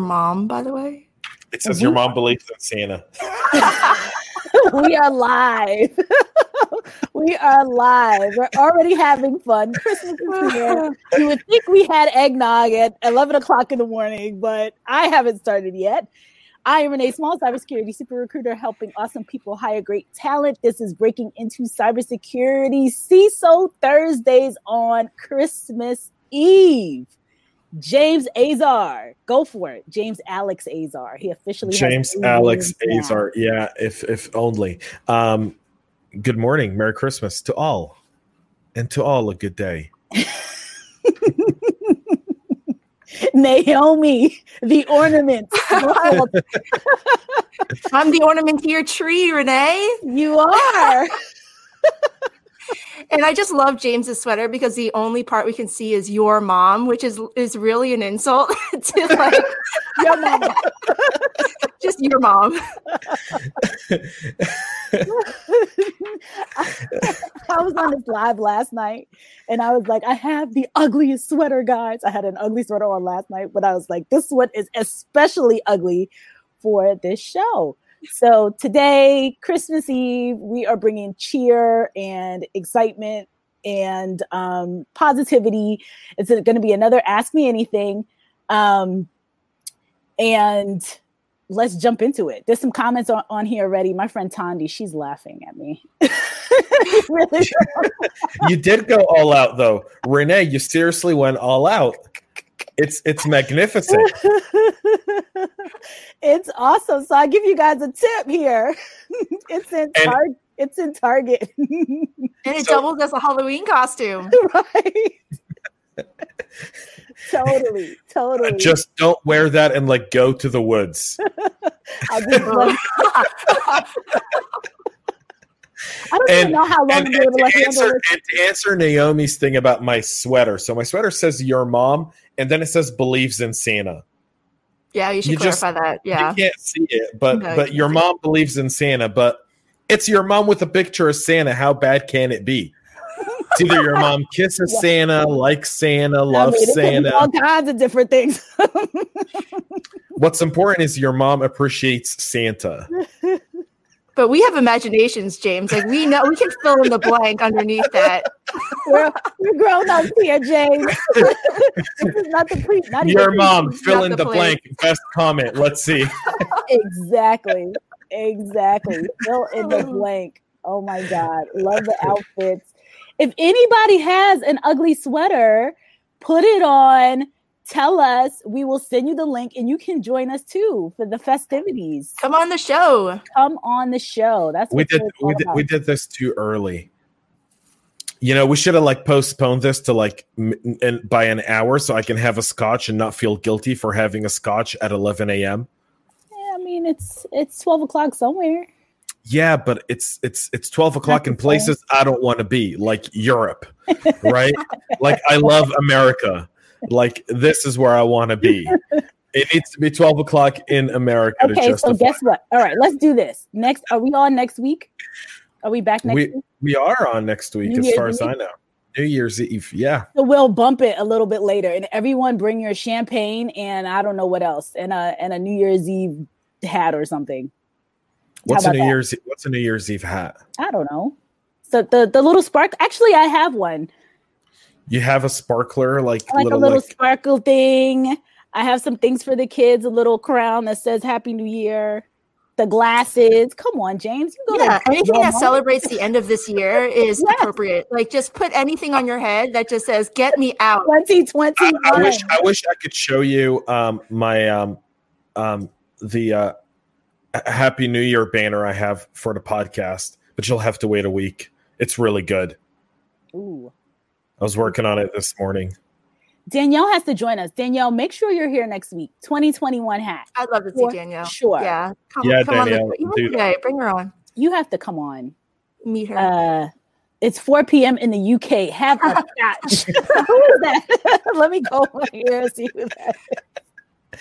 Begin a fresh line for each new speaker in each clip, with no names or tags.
mom, by the way?
It says your mom believes in Santa.
we are live. we are live. We're already having fun. Christmas is here. You would think we had eggnog at 11 o'clock in the morning, but I haven't started yet. I am Renee Small, cybersecurity super recruiter, helping awesome people hire great talent. This is breaking into cybersecurity CISO Thursdays on Christmas Eve. James Azar, go for it. James Alex Azar. He officially
James Alex Azar. Yeah, if if only. Um, good morning, Merry Christmas to all, and to all a good day.
Naomi, the ornament.
I'm the ornament to your tree, Renee.
You are.
and I just love James's sweater because the only part we can see is your mom, which is is really an insult to like your mom. just your mom.
I was on this live last night and I was like, I have the ugliest sweater, guys. I had an ugly sweater on last night, but I was like, this one is especially ugly for this show. So today, Christmas Eve, we are bringing cheer and excitement and um, positivity. It's going to be another Ask Me Anything. Um, and let's jump into it. There's some comments on, on here already. My friend Tandi, she's laughing at me.
really? you did go all out though. Renee, you seriously went all out. It's it's magnificent.
it's awesome. So I give you guys a tip here. it's in Target. It's in Target.
and it so, doubles as a Halloween costume.
Right. totally, totally.
Just don't wear that and like go to the woods. I
don't and, even know how long and, and,
to answer, and to answer Naomi's thing about my sweater. So my sweater says your mom, and then it says believes in Santa.
Yeah, you should you clarify just, that. Yeah,
you can't see it, but no, but your mom believes in Santa, but it's your mom with a picture of Santa. How bad can it be? It's either your mom kisses yeah. Santa, likes Santa, loves I mean, Santa,
all kinds of different things.
What's important is your mom appreciates Santa.
But we have imaginations, James. Like we know we can fill in the blank underneath that.
We're, we're grown ups here, James. this is not the pre. Not
Your mom, fill in the, the blank. Best comment. Let's see.
exactly. Exactly. Fill in the blank. Oh my God. Love the outfits. If anybody has an ugly sweater, put it on tell us. We will send you the link and you can join us too for the festivities.
Come on the show.
Come on the show. That's
we did we did, we did this too early. You know, we should have like postponed this to like m- and by an hour so I can have a scotch and not feel guilty for having a scotch at 11 a.m.
Yeah, I mean it's it's 12 o'clock somewhere.
Yeah, but it's it's it's 12 o'clock in places I don't want to be, like Europe, right? like I love America like this is where I want to be. it needs to be 12 o'clock in America.
Okay, so guess what? All right, let's do this. Next, are we on next week? Are we back next
we,
week?
We are on next week, New as Year's far as I know. New Year's Eve, yeah.
So we'll bump it a little bit later, and everyone bring your champagne and I don't know what else, and a and a New Year's Eve hat or something.
What's a New that? Year's What's a New Year's Eve hat?
I don't know. So the the little spark. Actually, I have one.
You have a sparkler, like,
like little, a little like... sparkle thing. I have some things for the kids, a little crown that says Happy New Year. The glasses. Come on, James.
You go yeah, anything that celebrates the end of this year is yes. appropriate. Like just put anything on your head that just says "Get me out."
2020.
I, I wish I wish I could show you um, my um, um, the uh, Happy New Year banner I have for the podcast, but you'll have to wait a week. It's really good.
Ooh.
I was working on it this morning.
Danielle has to join us. Danielle, make sure you're here next week. 2021 hat.
I'd love to see Danielle.
Sure.
Yeah.
Come, yeah, come Danielle.
On the, yeah, bring her on.
You have to come on.
Meet her.
Uh, it's 4 p.m. in the UK. Have a scotch. who is that? Let me go over here and see who that is.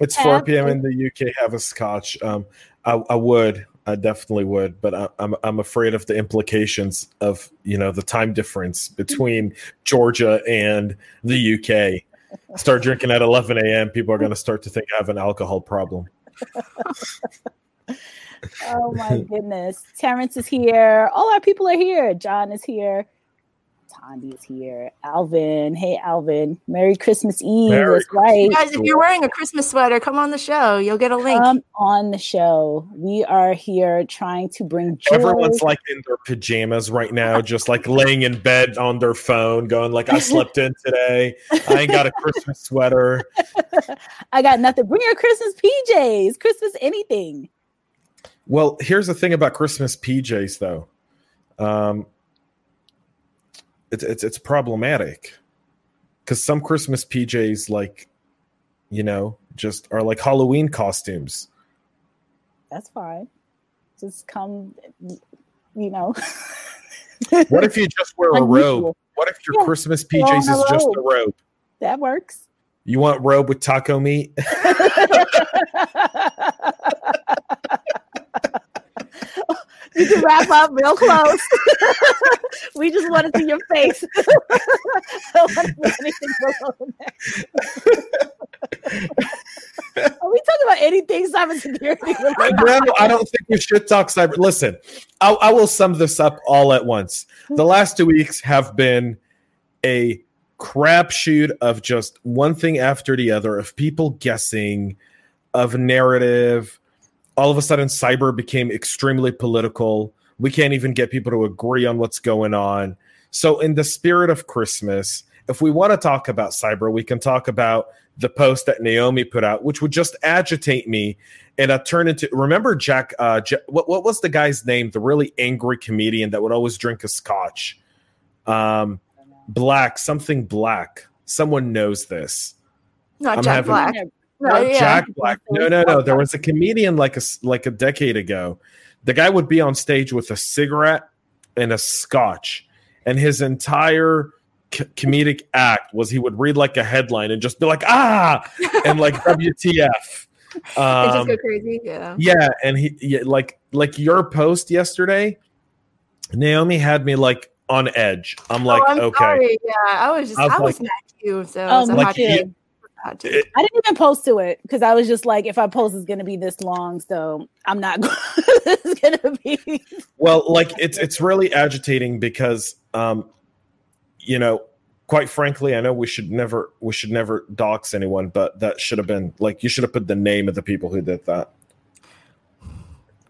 It's 4 p.m. in the UK. Have a scotch. Um, I, I would. I definitely would, but I, I'm I'm afraid of the implications of you know the time difference between Georgia and the UK. start drinking at 11 a.m., people are going to start to think I have an alcohol problem.
oh my goodness. Terrence is here. All our people are here. John is here. Tandy is here. Alvin. Hey, Alvin. Merry Christmas Eve. Merry That's right.
Guys, if you're wearing a Christmas sweater, come on the show. You'll get a link.
Come on the show. We are here trying to bring joy.
Everyone's like in their pajamas right now, just like laying in bed on their phone, going like, I slept in today. I ain't got a Christmas sweater.
I got nothing. Bring your Christmas PJs, Christmas anything.
Well, here's the thing about Christmas PJs, though. Um, it's it's it's problematic because some Christmas PJs, like, you know, just are like Halloween costumes.
That's fine. Just come, you know.
what if you just wear a robe? What if your yeah, Christmas PJs is robe. just a robe?
That works.
You want robe with taco meat?
you can wrap up real close. We just want to see your face. Are we talking about anything cybersecurity?
no, I don't think we should talk cyber. Listen, I, I will sum this up all at once. The hmm. last two weeks have been a crapshoot of just one thing after the other of people guessing, of narrative all of a sudden cyber became extremely political. We can't even get people to agree on what's going on. So, in the spirit of Christmas, if we want to talk about cyber, we can talk about the post that Naomi put out, which would just agitate me and I turn into. Remember Jack? Uh, Jack, what what was the guy's name? The really angry comedian that would always drink a scotch. Um, black something black. Someone knows this.
Not I'm Jack having, Black.
No, yeah. Jack Black. No, no, no. There was a comedian like a like a decade ago. The guy would be on stage with a cigarette and a scotch, and his entire c- comedic act was he would read like a headline and just be like ah and like WTF.
Um, just go crazy. Yeah.
Yeah, and he yeah, like like your post yesterday. Naomi had me like on edge. I'm oh, like, oh, I'm okay. Sorry.
Yeah, I was just I was, I was like, mad too. So um, like,
I didn't even post to it because I was just like, if I post, it's going to be this long, so I'm not going to be.
Well, like it's it's really agitating because, um, you know, quite frankly, I know we should never we should never dox anyone, but that should have been like you should have put the name of the people who did that.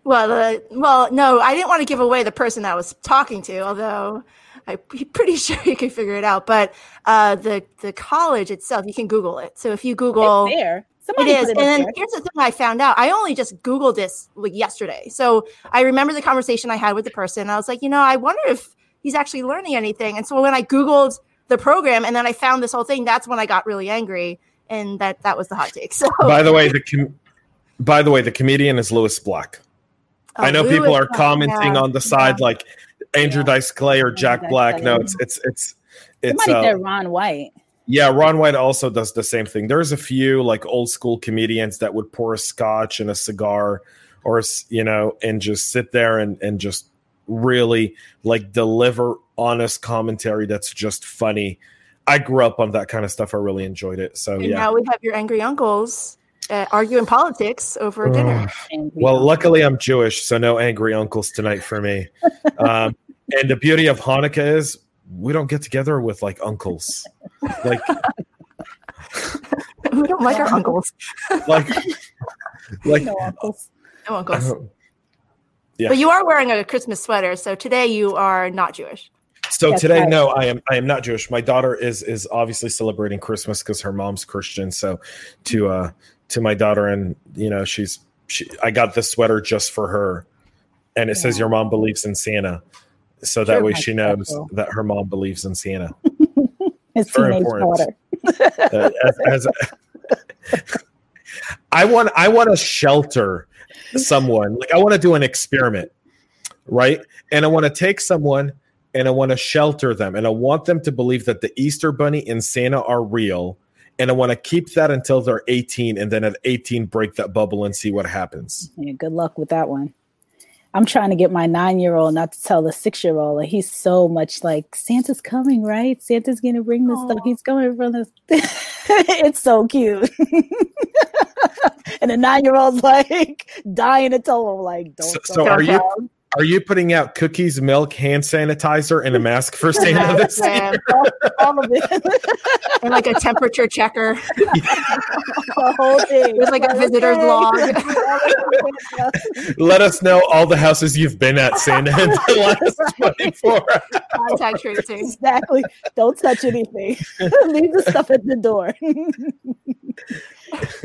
Well, uh, well, no, I didn't want to give away the person I was talking to, although I'm pretty sure you can figure it out. But uh, the the college itself, you can Google it. So if you Google,
it's there.
Somebody it is. It and then here's the thing I found out. I only just Googled this like yesterday. So I remember the conversation I had with the person. I was like, you know, I wonder if he's actually learning anything. And so when I Googled the program and then I found this whole thing, that's when I got really angry. And that that was the hot take. So
by the way, the com- by the way, the comedian is Lewis Black. Oh, I know Lewis people are commenting yeah. on the side yeah. like Andrew yeah. Dice Clay or Jack Dice Black. Clay. No, it's it's it's it's
Somebody uh, Ron White.
Yeah, Ron White also does the same thing. There's a few like old school comedians that would pour a scotch and a cigar or you know and just sit there and and just really like deliver honest commentary that's just funny. I grew up on that kind of stuff. I really enjoyed it. So and yeah.
Now we have your angry uncles uh, arguing politics over dinner.
well, luckily I'm Jewish, so no angry uncles tonight for me. um, and the beauty of Hanukkah is we don't get together with like uncles. Like
we don't like our uncles.
like like
no uncles. No uncles. Yeah. But you are wearing a Christmas sweater, so today you are not Jewish.
So That's today, right. no, I am. I am not Jewish. My daughter is is obviously celebrating Christmas because her mom's Christian. So to uh to my daughter, and you know, she's she. I got this sweater just for her, and it yeah. says your mom believes in Santa, so that way she knows special. that her mom believes in Santa.
His very important. uh,
as, as I want, I want to shelter someone. Like I want to do an experiment, right? And I want to take someone and I want to shelter them, and I want them to believe that the Easter Bunny and Santa are real and I want to keep that until they're 18, and then at 18 break that bubble and see what happens.
Yeah, good luck with that one. I'm trying to get my nine year old not to tell the six year old. Like he's so much like Santa's coming, right? Santa's gonna bring this Aww. stuff. He's coming from this. it's so cute. and the nine year old's like dying to tell him, like, don't.
So, so are you? Are you putting out cookies, milk, hand sanitizer, and a mask for Santa this year? All, all of
it. and like a temperature checker. the whole thing. With like a visitor's log.
Let us know all the houses you've been at, Santa, in the last 24
Contact tracing.
Exactly. Don't touch anything. Leave the stuff at the door.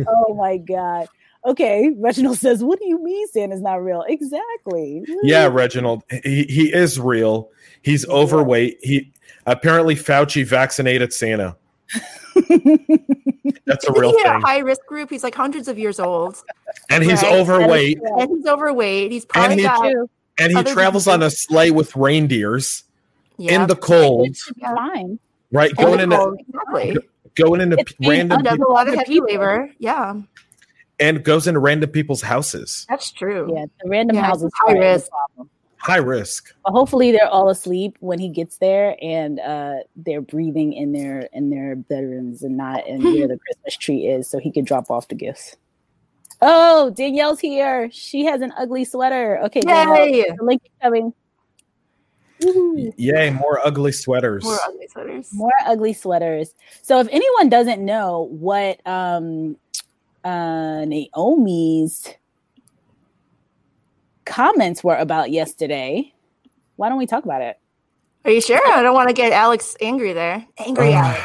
oh my God. Okay, Reginald says, "What do you mean Santa's not real?" Exactly.
Yeah, Reginald, he he is real. He's overweight. He apparently Fauci vaccinated Santa. That's a real thing. A
high risk group. He's like hundreds of years old,
and he's right? overweight.
And he's overweight. He's probably and he, got
and he travels on a sleigh with reindeers in the cold.
Fine.
Right, going into exactly. going into it's random.
Does a lot of heavy labor. Yeah
and goes into random people's houses.
That's true.
Yeah, the random yeah, houses
high risk.
High risk.
But hopefully they're all asleep when he gets there and uh, they're breathing in their in their bedrooms and not in where the Christmas tree is so he can drop off the gifts. Oh, Danielle's here. She has an ugly sweater. Okay, Yay! the link is coming.
Yay, more ugly sweaters.
More ugly sweaters.
More ugly sweaters. So if anyone doesn't know what um uh, Naomi's comments were about yesterday. Why don't we talk about it?
Are you sure? I don't want to get Alex angry there. Angry uh, Alex.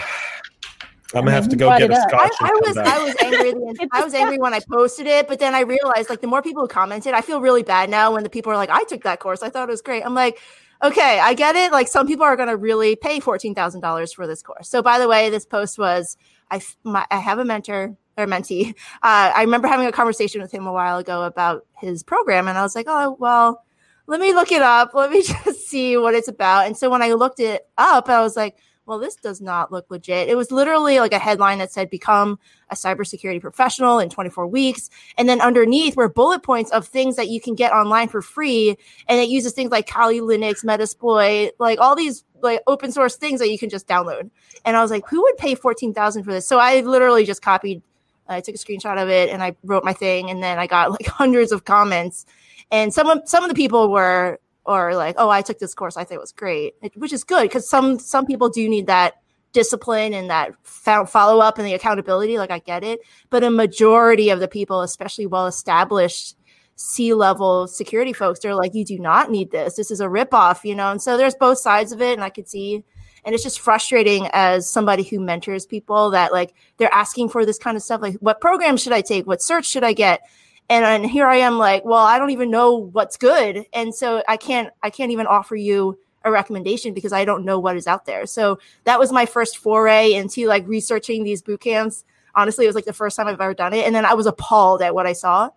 I'm gonna have to go get a scotch.
I, I was I was angry. I was angry when I posted it, but then I realized like the more people who commented, I feel really bad now when the people are like, "I took that course. I thought it was great." I'm like, okay, I get it. Like some people are gonna really pay fourteen thousand dollars for this course. So by the way, this post was I my, I have a mentor or mentee. Uh, I remember having a conversation with him a while ago about his program, and I was like, oh, well, let me look it up. Let me just see what it's about. And so when I looked it up, I was like, well, this does not look legit. It was literally like a headline that said, become a cybersecurity professional in 24 weeks. And then underneath were bullet points of things that you can get online for free. And it uses things like Kali Linux, Metasploit, like all these like open source things that you can just download. And I was like, who would pay 14,000 for this? So I literally just copied I took a screenshot of it and I wrote my thing, and then I got like hundreds of comments. And some of some of the people were or like, "Oh, I took this course. I think it was great," it, which is good because some some people do need that discipline and that follow up and the accountability. Like I get it, but a majority of the people, especially well established C level security folks, they're like, "You do not need this. This is a ripoff," you know. And so there's both sides of it, and I could see and it's just frustrating as somebody who mentors people that like they're asking for this kind of stuff like what program should i take? What search should i get? And, uh, and here i am like well i don't even know what's good. And so i can't i can't even offer you a recommendation because i don't know what is out there. So that was my first foray into like researching these boot camps. Honestly it was like the first time i've ever done it. And then i was appalled at what i saw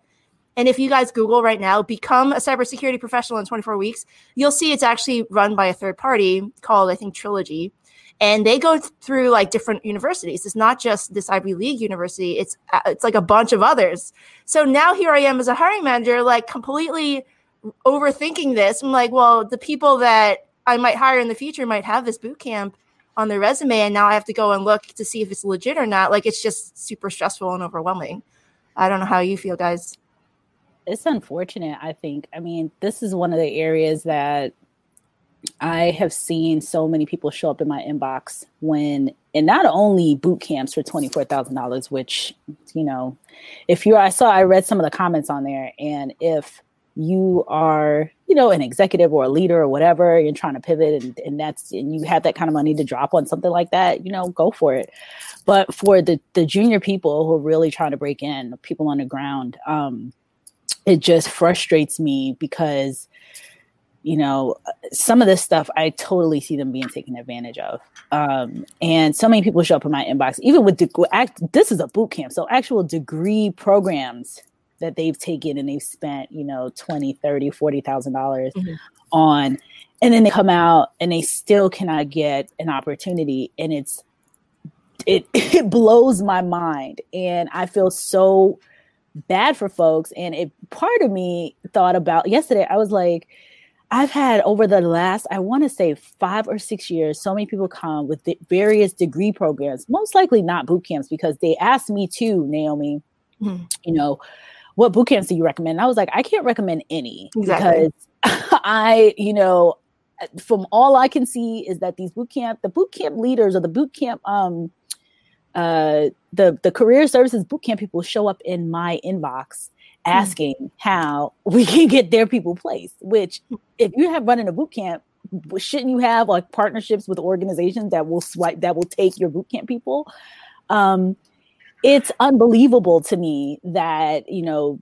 and if you guys Google right now, become a cybersecurity professional in 24 weeks, you'll see it's actually run by a third party called, I think, Trilogy. And they go through like different universities. It's not just this Ivy League university. It's uh, it's like a bunch of others. So now here I am as a hiring manager, like completely overthinking this. I'm like, well, the people that I might hire in the future might have this boot camp on their resume, and now I have to go and look to see if it's legit or not. Like it's just super stressful and overwhelming. I don't know how you feel, guys
it's unfortunate, I think. I mean, this is one of the areas that I have seen so many people show up in my inbox when, and not only boot camps for $24,000, which, you know, if you, I saw, I read some of the comments on there, and if you are, you know, an executive or a leader or whatever, you're trying to pivot and, and that's, and you have that kind of money to drop on something like that, you know, go for it. But for the, the junior people who are really trying to break in, people on the ground, um, it just frustrates me because you know some of this stuff i totally see them being taken advantage of um, and so many people show up in my inbox even with de- act, this is a boot camp so actual degree programs that they've taken and they've spent you know 20 30 40 thousand dollars mm-hmm. on and then they come out and they still cannot get an opportunity and it's it it blows my mind and i feel so bad for folks. And it part of me thought about yesterday, I was like, I've had over the last, I want to say five or six years, so many people come with the various degree programs, most likely not boot camps, because they asked me to, Naomi, mm-hmm. you know, what boot camps do you recommend? And I was like, I can't recommend any exactly. because I, you know, from all I can see is that these boot camp, the boot camp leaders or the boot camp, um, uh, the the career services boot camp people show up in my inbox Hmm. asking how we can get their people placed. Which, if you have running a boot camp, shouldn't you have like partnerships with organizations that will swipe that will take your boot camp people? Um, it's unbelievable to me that you know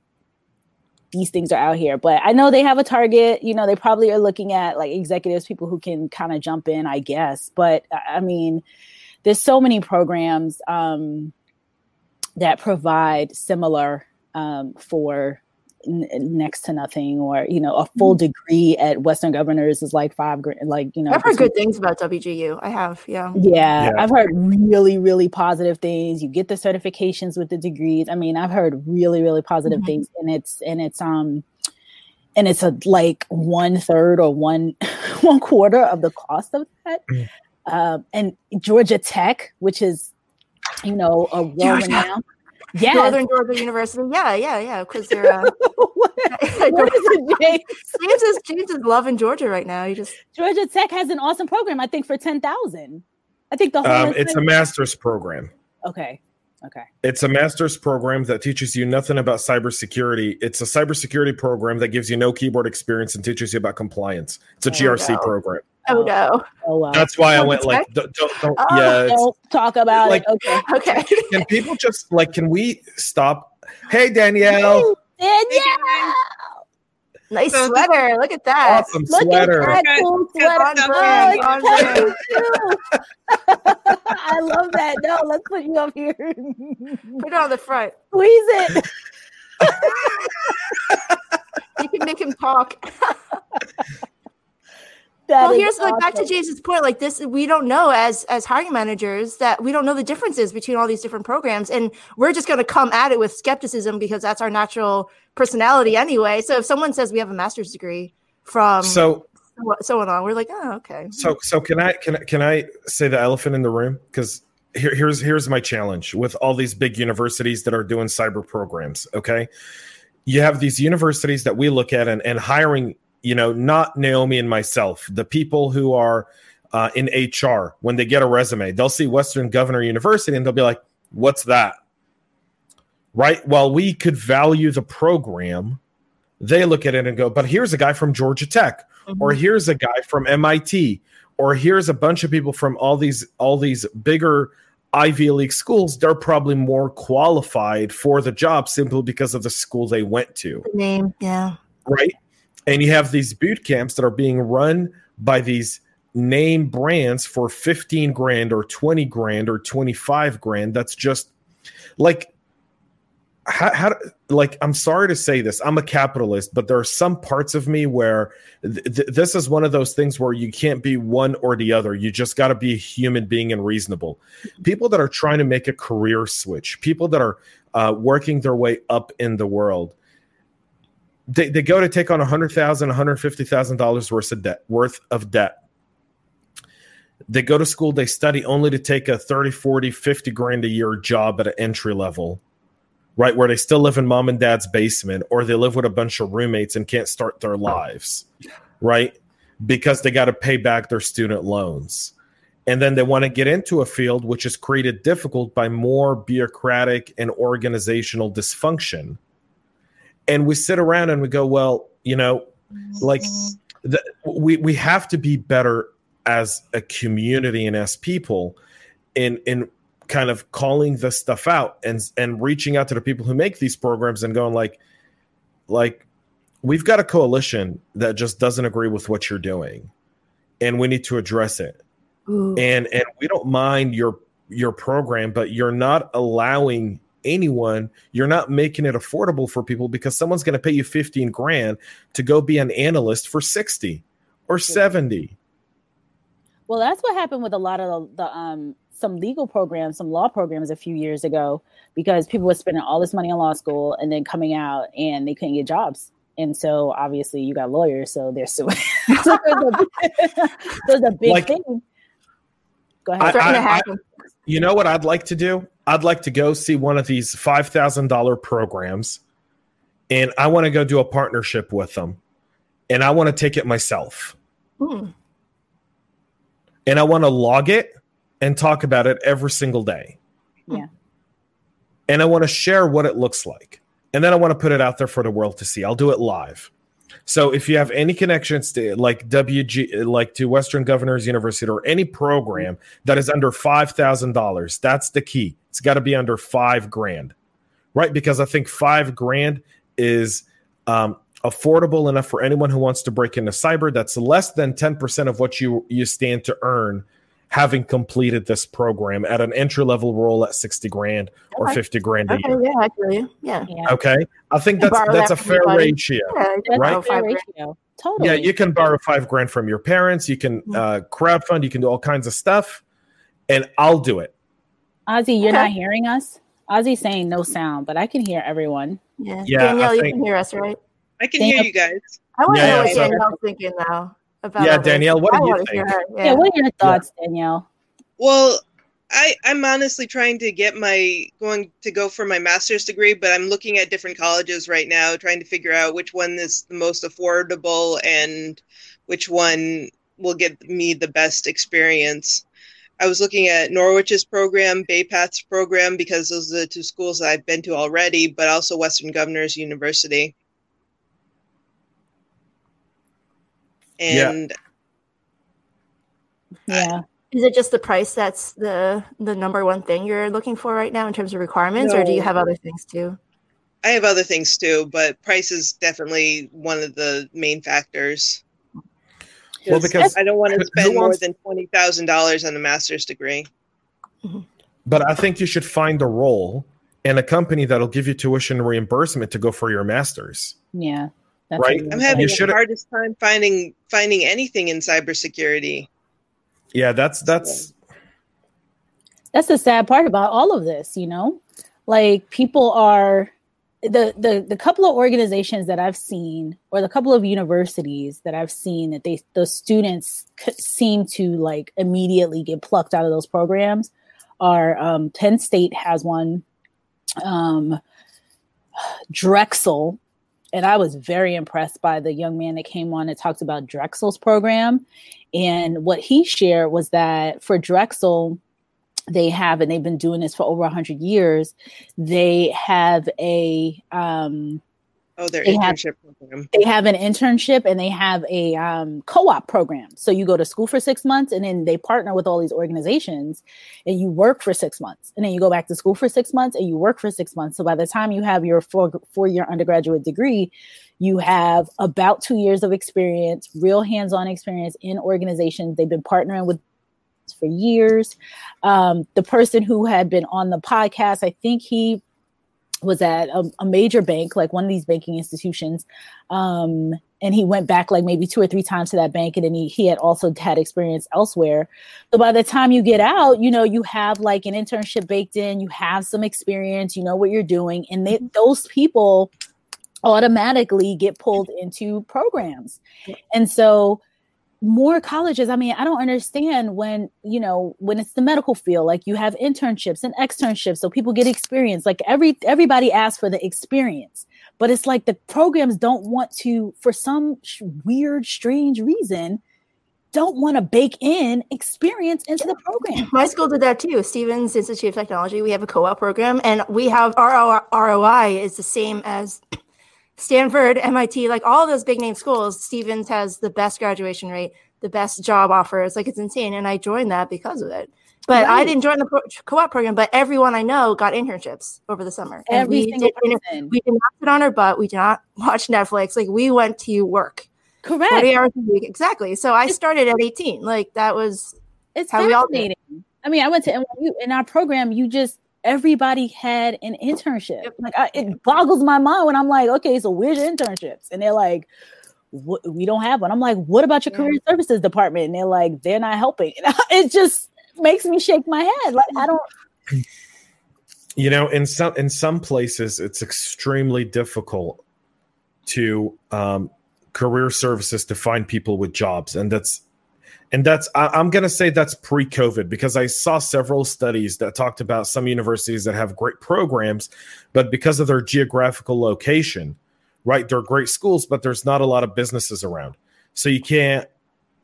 these things are out here. But I know they have a target. You know, they probably are looking at like executives, people who can kind of jump in, I guess. But I mean, there's so many programs um, that provide similar um, for n- next to nothing or you know a full mm-hmm. degree at western governors is like five like you know
i've heard good things about wgu i have yeah.
yeah. yeah i've heard really really positive things you get the certifications with the degrees i mean i've heard really really positive mm-hmm. things and it's and it's um and it's a like one third or one one quarter of the cost of that um, and georgia tech which is you know a well-renowned
yeah, Northern Georgia University. Yeah, yeah, yeah. Because they're uh, what, what is it, James? James is James is loving Georgia right now. You just
Georgia Tech has an awesome program. I think for ten thousand. I think the whole.
Um, it's a master's program.
Okay. Okay.
It's a master's program that teaches you nothing about cybersecurity. It's a cybersecurity program that gives you no keyboard experience and teaches you about compliance. It's a GRC program.
Oh no! Oh
wow! That's why I went like, don't, don't, don't oh, yeah,
don't talk about like, it. Okay,
okay.
Can people just like, can we stop? Hey, Danielle.
Danielle.
Nice so, sweater. Look at that.
Awesome Look sweater.
At that cool sweater. On brand, oh, on brand. I love that. No, let's put you up here.
Put it on the front.
Squeeze it.
you can make him talk. That well, here's awesome. like back to James's point. Like this, we don't know as as hiring managers that we don't know the differences between all these different programs, and we're just going to come at it with skepticism because that's our natural personality anyway. So if someone says we have a master's degree from
so
so on, we're like, oh, okay.
So so can I can can I say the elephant in the room because here, here's here's my challenge with all these big universities that are doing cyber programs. Okay, you have these universities that we look at and, and hiring you know, not Naomi and myself, the people who are uh, in HR, when they get a resume, they'll see Western Governor University and they'll be like, what's that? Right? While we could value the program, they look at it and go, but here's a guy from Georgia Tech, mm-hmm. or here's a guy from MIT, or here's a bunch of people from all these all these bigger Ivy League schools, they're probably more qualified for the job simply because of the school they went to.
Name, yeah.
Right and you have these boot camps that are being run by these name brands for 15 grand or 20 grand or 25 grand. That's just like how, how like i'm sorry to say this i'm a capitalist but there are some parts of me where th- this is one of those things where you can't be one or the other. You just got to be a human being and reasonable. People that are trying to make a career switch people that are uh, working their way up in the world they, they go to take on a hundred thousand, one hundred fifty thousand dollars worth of debt worth of debt. They go to school, they study only to take a 30, 40, 50 grand a year job at an entry level, right? Where they still live in mom and dad's basement, or they live with a bunch of roommates and can't start their lives, right? Because they got to pay back their student loans. And then they want to get into a field which is created difficult by more bureaucratic and organizational dysfunction and we sit around and we go, well, you know, like the, we we have to be better as a community and as people in in kind of calling this stuff out and and reaching out to the people who make these programs and going like like we've got a coalition that just doesn't agree with what you're doing and we need to address it Ooh. and and we don't mind your your program but you're not allowing anyone, you're not making it affordable for people because someone's going to pay you 15 grand to go be an analyst for 60 or 70.
Well, that's what happened with a lot of the, the um, some legal programs, some law programs a few years ago because people were spending all this money on law school and then coming out and they couldn't get jobs. And so obviously you got lawyers, so they're suing. so there's a, big like, thing.
Go ahead. I, I, I, you know what I'd like to do? I'd like to go see one of these five thousand dollar programs, and I want to go do a partnership with them, and I want to take it myself. Hmm. And I want to log it and talk about it every single day.
Yeah.
And I want to share what it looks like. And then I want to put it out there for the world to see. I'll do it live. So if you have any connections to like WG, like to Western Governors University or any program that is under five thousand dollars, that's the key. It's got to be under five grand, right? Because I think five grand is um, affordable enough for anyone who wants to break into cyber. That's less than ten percent of what you you stand to earn having completed this program at an entry level role at 60 grand or 50 grand a
okay,
year.
Yeah, I you. Yeah. yeah.
Okay. I think that's that's that a fair ratio. Yeah, right? Fair ratio.
Totally.
Yeah, you can borrow five grand from your parents. You can mm-hmm. uh, crowdfund. You can do all kinds of stuff, and I'll do it.
Ozzy, you're okay. not hearing us. Ozzy's saying no sound, but I can hear everyone.
Yeah, yeah Danielle, think, you can hear us, right?
I can Danielle, hear you guys.
I want to yeah, know what Danielle's thinking now
about yeah danielle what do you think
yeah. yeah. what are your thoughts yeah. danielle
well I, I'm honestly trying to get my going to go for my master's degree, but I'm looking at different colleges right now, trying to figure out which one is the most affordable and which one will get me the best experience. I was looking at Norwich's program, Bay Path's program, because those are the two schools that I've been to already, but also Western Governors University. And
yeah. yeah.
Is it just the price that's the the number one thing you're looking for right now in terms of requirements, no. or do you have other things too?
I have other things too, but price is definitely one of the main factors. Well, because I don't want to spend more than twenty thousand dollars on a master's degree.
Mm-hmm. But I think you should find a role in a company that'll give you tuition reimbursement to go for your master's.
Yeah.
That's right. I'm having the hardest time finding finding anything in cybersecurity.
Yeah, that's that's
that's the sad part about all of this, you know? Like people are the the the couple of organizations that I've seen or the couple of universities that I've seen that they the students seem to like immediately get plucked out of those programs are um, Penn State has one um, Drexel and I was very impressed by the young man that came on and talked about Drexel's program. And what he shared was that for Drexel, they have, and they've been doing this for over 100 years, they have a um,
Oh, their they internship
have, program. They have an internship and they have a um, co-op program. So you go to school for six months and then they partner with all these organizations and you work for six months. And then you go back to school for six months and you work for six months. So by the time you have your four four-year undergraduate degree, you have about two years of experience, real hands-on experience in organizations. They've been partnering with for years. Um, the person who had been on the podcast, I think he was at a, a, major bank, like one of these banking institutions. Um, and he went back like maybe two or three times to that bank. And then he, he had also had experience elsewhere. So by the time you get out, you know, you have like an internship baked in, you have some experience, you know what you're doing. And they, those people automatically get pulled into programs. And so more colleges i mean i don't understand when you know when it's the medical field like you have internships and externships so people get experience like every everybody asks for the experience but it's like the programs don't want to for some sh- weird strange reason don't want to bake in experience into the program.
My school did that too. Stevens Institute of Technology. We have a co-op program, and we have our ROI is the same as Stanford, MIT, like all those big name schools, Stevens has the best graduation rate, the best job offers. Like it's insane. And I joined that because of it. But right. I didn't join the co-op program, but everyone I know got internships over the summer.
And Every we
did, person. we did not sit on our butt. We did not watch Netflix. Like we went to work.
Correct. 40
hours a week. Exactly. So I started at 18. Like that was
it's how we all did. I mean, I went to NYU in our program, you just everybody had an internship. Like I, it boggles my mind when I'm like, okay, so where's your internships? And they're like, we don't have one. I'm like, what about your career services department? And they're like, they're not helping. it's just makes me shake my head. Like I don't.
You know, in some in some places, it's extremely difficult to um, career services to find people with jobs, and that's and that's I, am going to say that's pre-covid because i saw several studies that talked about some universities that have great programs but because of their geographical location right they're great schools but there's not a lot of businesses around. So you can't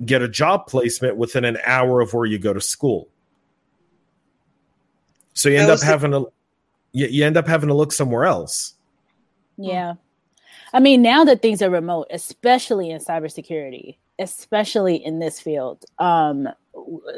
get a job placement within an hour of where you go to school. So you end up having to you, you end up having to look somewhere else.
Yeah. I mean now that things are remote especially in cybersecurity especially in this field um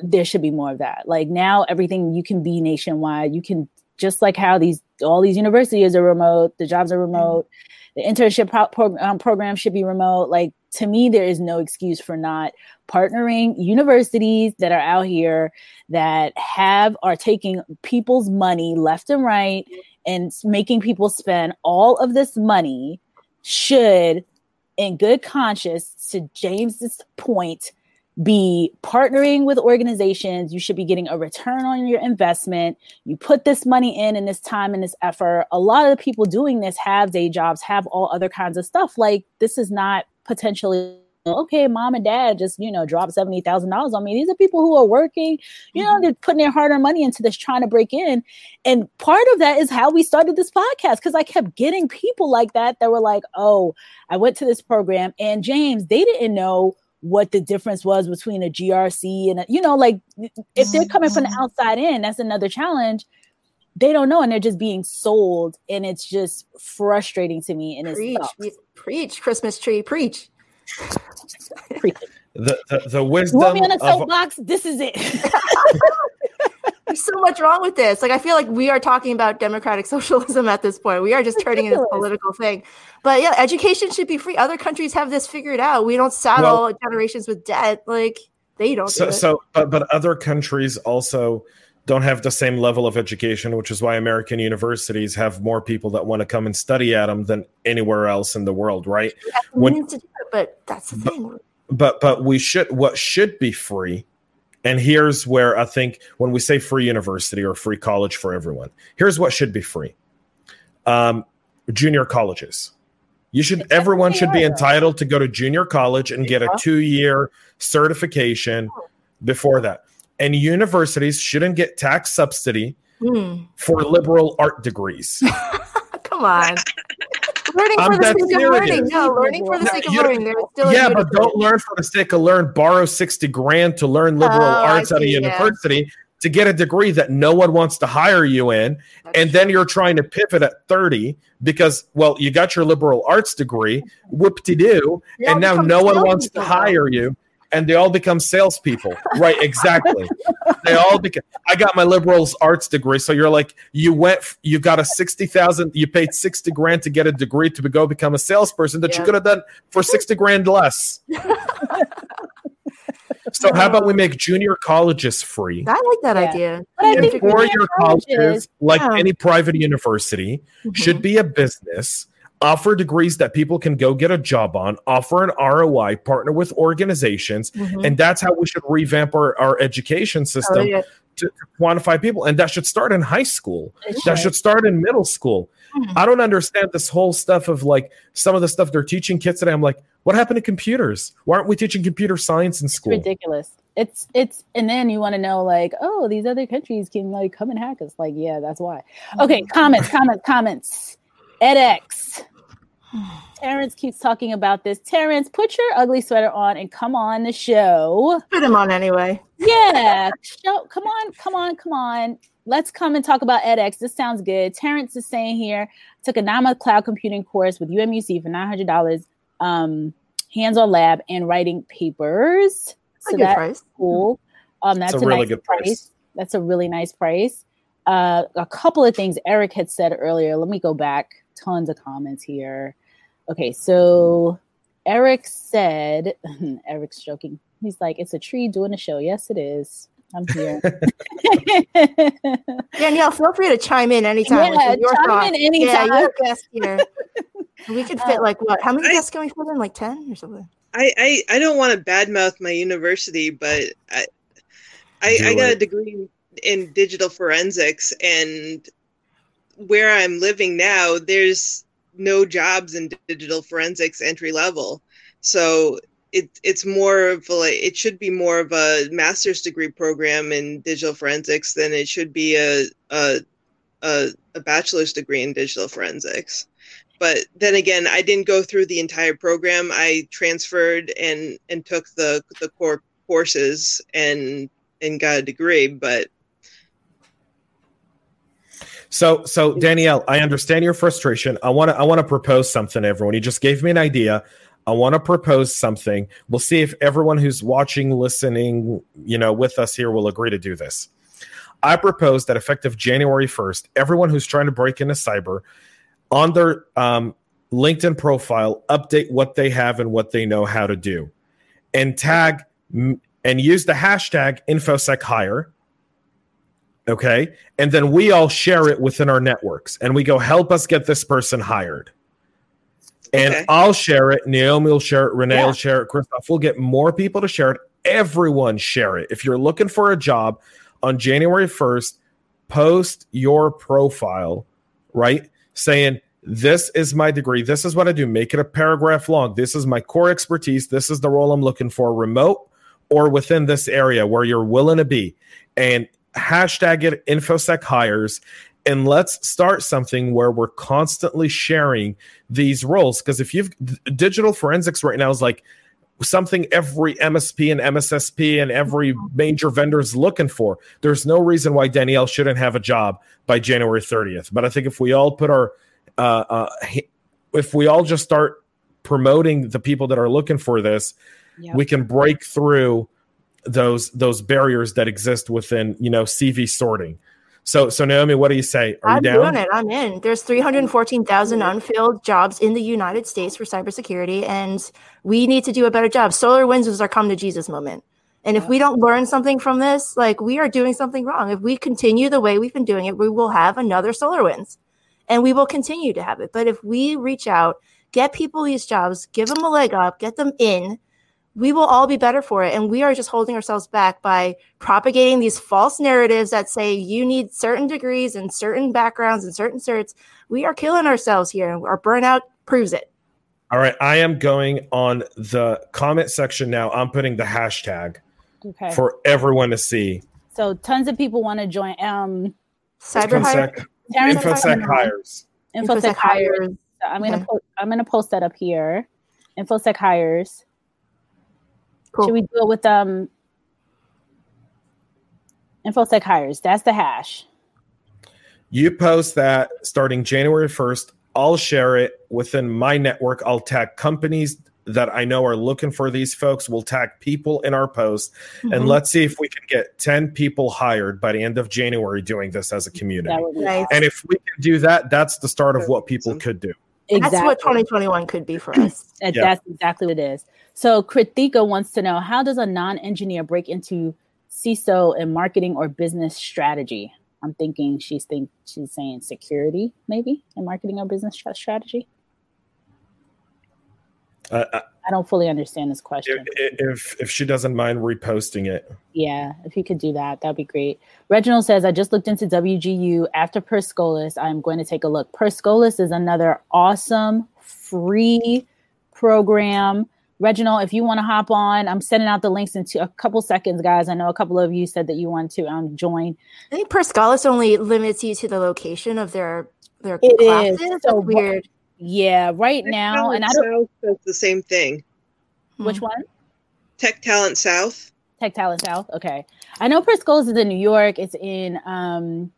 there should be more of that. Like now everything you can be nationwide. You can just like how these all these universities are remote the jobs are remote the internship pro- pro- um, program should be remote. Like to me there is no excuse for not partnering universities that are out here that have are taking people's money left and right and making people spend all of this money should in good conscience to James's point be partnering with organizations. You should be getting a return on your investment. You put this money in and this time and this effort. A lot of the people doing this have day jobs have all other kinds of stuff. Like this is not potentially okay, mom and dad just, you know, drop $70,000 on me. These are people who are working, you know, mm-hmm. they're putting their hard earned money into this, trying to break in. And part of that is how we started this podcast because I kept getting people like that that were like, oh, I went to this program and James, they didn't know what the difference was between a GRC and a, you know, like if they're coming from the mm-hmm. outside in, that's another challenge they don't know and they're just being sold and it's just frustrating to me and
preach, it's preach christmas tree preach
the, the, the wisdom.
You want me on a soapbox? This is it.
There's so much wrong with this. Like, I feel like we are talking about democratic socialism at this point. We are just turning it into a political thing. But yeah, education should be free. Other countries have this figured out. We don't saddle well, generations with debt. Like they don't.
So,
do
so, but but other countries also don't have the same level of education, which is why American universities have more people that want to come and study at them than anywhere else in the world, right?
When, it, but that's the
but,
thing.
But but we should what should be free, and here's where I think when we say free university or free college for everyone, here's what should be free. Um, junior colleges. You should everyone should be entitled to go to junior college and get a two year certification before that and universities shouldn't get tax subsidy mm. for liberal art degrees.
Come on. learning I'm for the sake serious. of learning. No, learning for the sake of learning. There's still
yeah, but don't learn for the sake of learn. Borrow 60 grand to learn liberal oh, arts at a university yeah. to get a degree that no one wants to hire you in. That's and true. then you're trying to pivot at 30 because, well, you got your liberal arts degree, whoop de doo, and now no one wants to hire you and they all become salespeople. right, exactly. they all become. I got my liberals arts degree, so you're like, you went, you got a sixty thousand, you paid sixty grand to get a degree to go become a salesperson that yeah. you could have done for sixty grand less. So how about we make junior colleges free?
I like that yeah. idea. And
four-year colleges, like yeah. any private university, mm-hmm. should be a business offer degrees that people can go get a job on, offer an ROI, partner with organizations. Mm-hmm. And that's how we should revamp our, our education system oh, yeah. to, to, quantify people. And that should start in high school, that should start in middle school. Mm-hmm. I don't understand this whole stuff of like some of the stuff they're teaching kids today. I'm like, what happened to computers? Why aren't we teaching computer science in school?
It's ridiculous. It's it's and then you want to know like, oh, these other countries can like come and hack us. Like, yeah, that's why. Okay, comments, comments, comments. edX Terrence keeps talking about this. Terrence, put your ugly sweater on and come on the show.
Put him on anyway.
Yeah. show, come on, come on, come on. Let's come and talk about edX. This sounds good. Terrence is saying here, took a nine-month cloud computing course with UMUC for $900, um, hands-on lab and writing papers.
So that's price.
cool. Um, that's, that's a, a, really nice good price. price. That's a really nice price. Uh, a couple of things Eric had said earlier. Let me go back. Tons of comments here. Okay, so Eric said, Eric's joking. He's like, it's a tree doing a show. Yes, it is. I'm here.
Danielle, feel free to chime in anytime.
Yeah, chime thoughts. in anytime. Yeah,
you're guest here. we could fit like what? How many I, guests can we fit in? Like ten or something?
I I, I don't want to badmouth my university, but I I, I got a degree in digital forensics, and where I'm living now, there's no jobs in digital forensics entry level. So it, it's more of a, it should be more of a master's degree program in digital forensics than it should be a a, a, a bachelor's degree in digital forensics. But then again, I didn't go through the entire program. I transferred and and took the the core courses and and got a degree. But
So, so Danielle, I understand your frustration. I want to, I want to propose something. Everyone, you just gave me an idea. I want to propose something. We'll see if everyone who's watching, listening, you know, with us here will agree to do this. I propose that effective January first, everyone who's trying to break into cyber, on their um, LinkedIn profile, update what they have and what they know how to do, and tag and use the hashtag InfoSec Hire Okay. And then we all share it within our networks and we go, help us get this person hired. And
Okay.
I'll share it. Naomi will share it. Renee
Yeah.
will share it. Christoph will get more people to share it. Everyone share it. If you're looking for a job on January 1st, post your profile, right? Saying, this is my degree. This is what I do. Make it a paragraph long. This is my core expertise. This is the role I'm looking for, remote or within this area where you're willing to be. And hashtag it infosec hires and let's start something where we're constantly sharing these roles. Because if you've digital forensics right now is like something every msp and mssp and every major vendor is looking for. There's no reason why danielle shouldn't have a job by january 30th but i think if we all put our uh, uh, if we all just start promoting the people that are looking for this
Yep.
we can break through those those barriers that exist within you know CV sorting. So so Naomi, what do you say? Are
I'm
you down?
doing it. I'm in. There's 314,000 unfilled jobs in the United States for cybersecurity, and we need to do a better job. SolarWinds was our come to Jesus moment. And if we don't learn something from this, like we are doing something wrong. If we continue the way we've been doing it, we will have another SolarWinds, and we will continue to have it. But if we reach out, get people these jobs, give them a leg up, get them in, we will all be better for it. And we are just holding ourselves back by propagating these false narratives that say you need certain degrees and certain backgrounds and certain certs. We are killing ourselves here. and Our burnout proves it.
All right, I am going on the comment section now. I'm putting the hashtag
Okay.
for everyone to see.
so tons of people want to join. Um,
Cyber hire,
Infosec,
Terrence
infosec hires.
Infosec hires.
hires.
I'm gonna
Okay.
post, I'm gonna post that up here. Infosec hires.
Cool.
Should we do it with um Infosec hires? That's the hash.
You post that starting January 1st. I'll share it within my network. I'll tag companies that I know are looking for these folks. We'll tag people in our post and
Mhm.
let's see if we can get 10 people hired by the end of January doing this as a community.
That would be
Nice.
And if we can do that, that's the start of what people could do.
That's what 2021 could be for us.
And
Yeah.
That's exactly what it is. So Kritika wants to know how does a non-engineer break into CISO in marketing or business strategy? I'm thinking she's think she's saying security, maybe in marketing or business strategy.
Uh, uh,
I don't fully understand this question.
if, if if she doesn't mind reposting it,
Yeah, if you could do that, that'd be great. Reginald says, I just looked into WGU after Per Scholas. I'm going to take a look. Per Scholas is another awesome free program. Reginald, if you want to hop on, I'm sending out the links in two, a couple seconds, guys. I know a couple of you said that you want to um, join.
I think Per Scholas only limits you to the location of their their
It is.
classes.
So
That's
what-
weird.
Yeah, right now, and I don't.
South does the same thing.
Which one?
Tech Talent South.
Tech Talent South. Okay, I know Per Scholas is in New York. It's in um,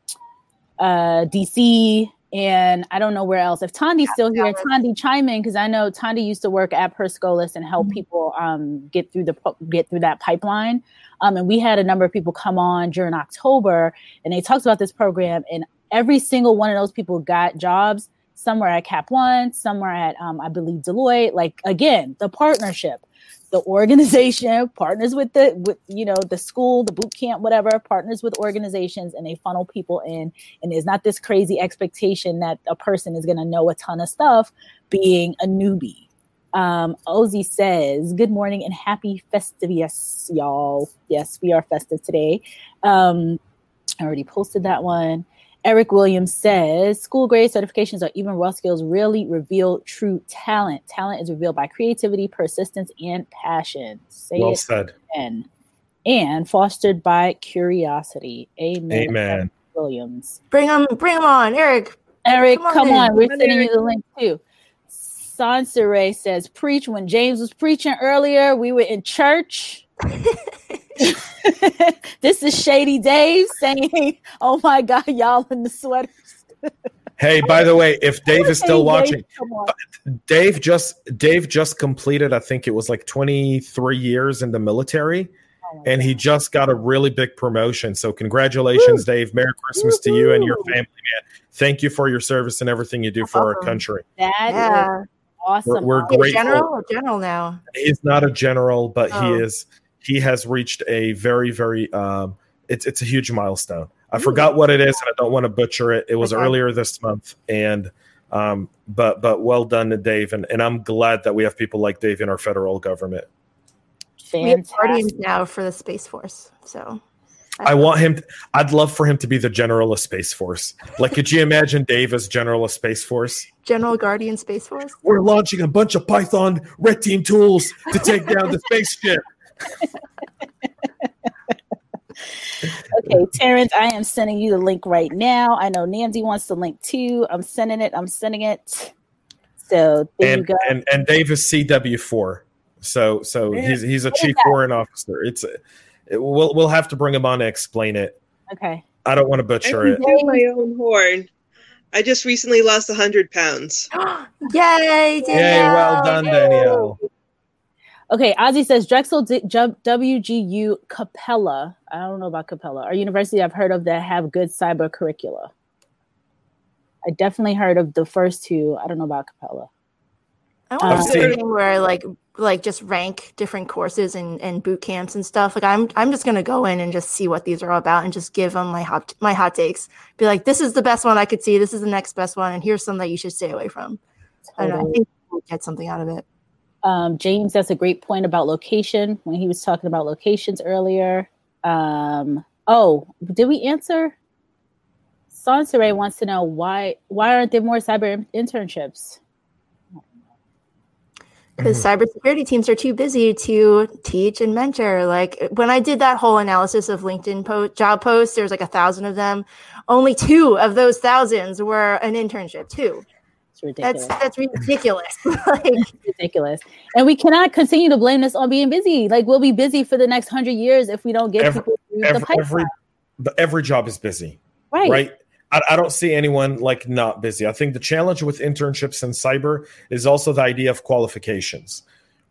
uh, DC, and I don't know where else. If Tandi's still here. Tandi, chime in because I know Tandi used to work at Per Scholas and help
Mhm.
people um, get through the get through that pipeline. Um, and we had a number of people come on during October, and they talked about this program, and every single one of those people got jobs. Some were at Cap One, some were at um, I believe Deloitte. Like again, the partnership the organization partners with the with you know the school the boot camp whatever partners with organizations and they funnel people in and there's not this crazy expectation that a person is going to know a ton of stuff being a newbie Um, Ozzy says, Good morning and happy festive. Yes, y'all. Yes, we are festive today. Um, I already posted that one. Eric Williams says school grade certifications or even raw skills really reveal true talent. Talent is revealed by creativity, persistence, and passion.
Say well said.
Again. And fostered by curiosity. Amen.
Amen.
Williams.
Bring them, bring them on, Eric.
Eric, come on. Come on. We're sending you the link too. Sansere says, "Preach." When James was preaching earlier, we were in church. this is Shady Dave saying, "Oh my God, y'all in the sweaters."
hey, by the way, if Dave is still hey, watching, Dave, Dave just Dave just completed. I think it was like twenty three years in the military. Oh and he just got a really big promotion. So congratulations, Woo. Dave. Merry Christmas Woo-hoo. to you and your family, man. Thank you for your service and everything you do That's for awesome. our uh-huh. country.
That yeah. awesome.
We're, we're grateful.
General or general now?
He's not a general, but oh. he is he has reached a very, very um, it's it's a huge milestone. I Ooh. forgot what it is, and I don't want to butcher it. It was okay. earlier this month, and um, but but well done to Dave, and, and I'm glad that we have people like Dave in our federal government.
Fantastic. We have now for the Space Force, so
I want him. To, I'd love for him to be the general of Space Force. Like, could you imagine Dave as general of Space Force?
General Guardian Space Force.
We're launching a bunch of Python red team tools to take down the spaceship.
Okay, Terrence, I am sending you the link right now. I know Nancy wants the link too. I'm sending it. I'm sending it. So
there and, you go. And and Dave is CW four. So so he's he's a chief warrant officer. It's it, we'll we'll have to bring him on to explain it.
Okay.
I don't want to butcher it.
my own horn. I just recently lost hundred pounds.
Yay! Danielle.
Yay! Well done, Danielle.
Okay, Ozzy says Drexel D- WGU Capella. I don't know about Capella. Our university I've heard of that have good cyber curricula. I definitely heard of the first two. I don't know about Capella.
I want to uh, where like like just rank different courses and, and boot camps and stuff. Like I'm I'm just gonna go in and just see what these are all about and just give them my hot my hot takes. Be like, this is the best one I could see. This is the next best one, and here's some that you should stay away from. Totally. I, know, I think we'll get something out of it.
Um, James, that's a great point about location when he was talking about locations earlier. Um, oh, did we answer? Sansere wants to know why why aren't there more cyber internships?
Because cybersecurity teams are too busy to teach and mentor. Like when I did that whole analysis of LinkedIn post, job posts, there's like a thousand of them. Only two of those thousands were an internship. Two.
It's ridiculous.
That's that's ridiculous. like
ridiculous. And we cannot continue to blame this on being busy. Like we'll be busy for the next hundred years if we don't get every, people through every, the pipeline.
Every, every job is busy.
Right.
Right. I, I don't see anyone like not busy. I think the challenge with internships in cyber is also the idea of qualifications,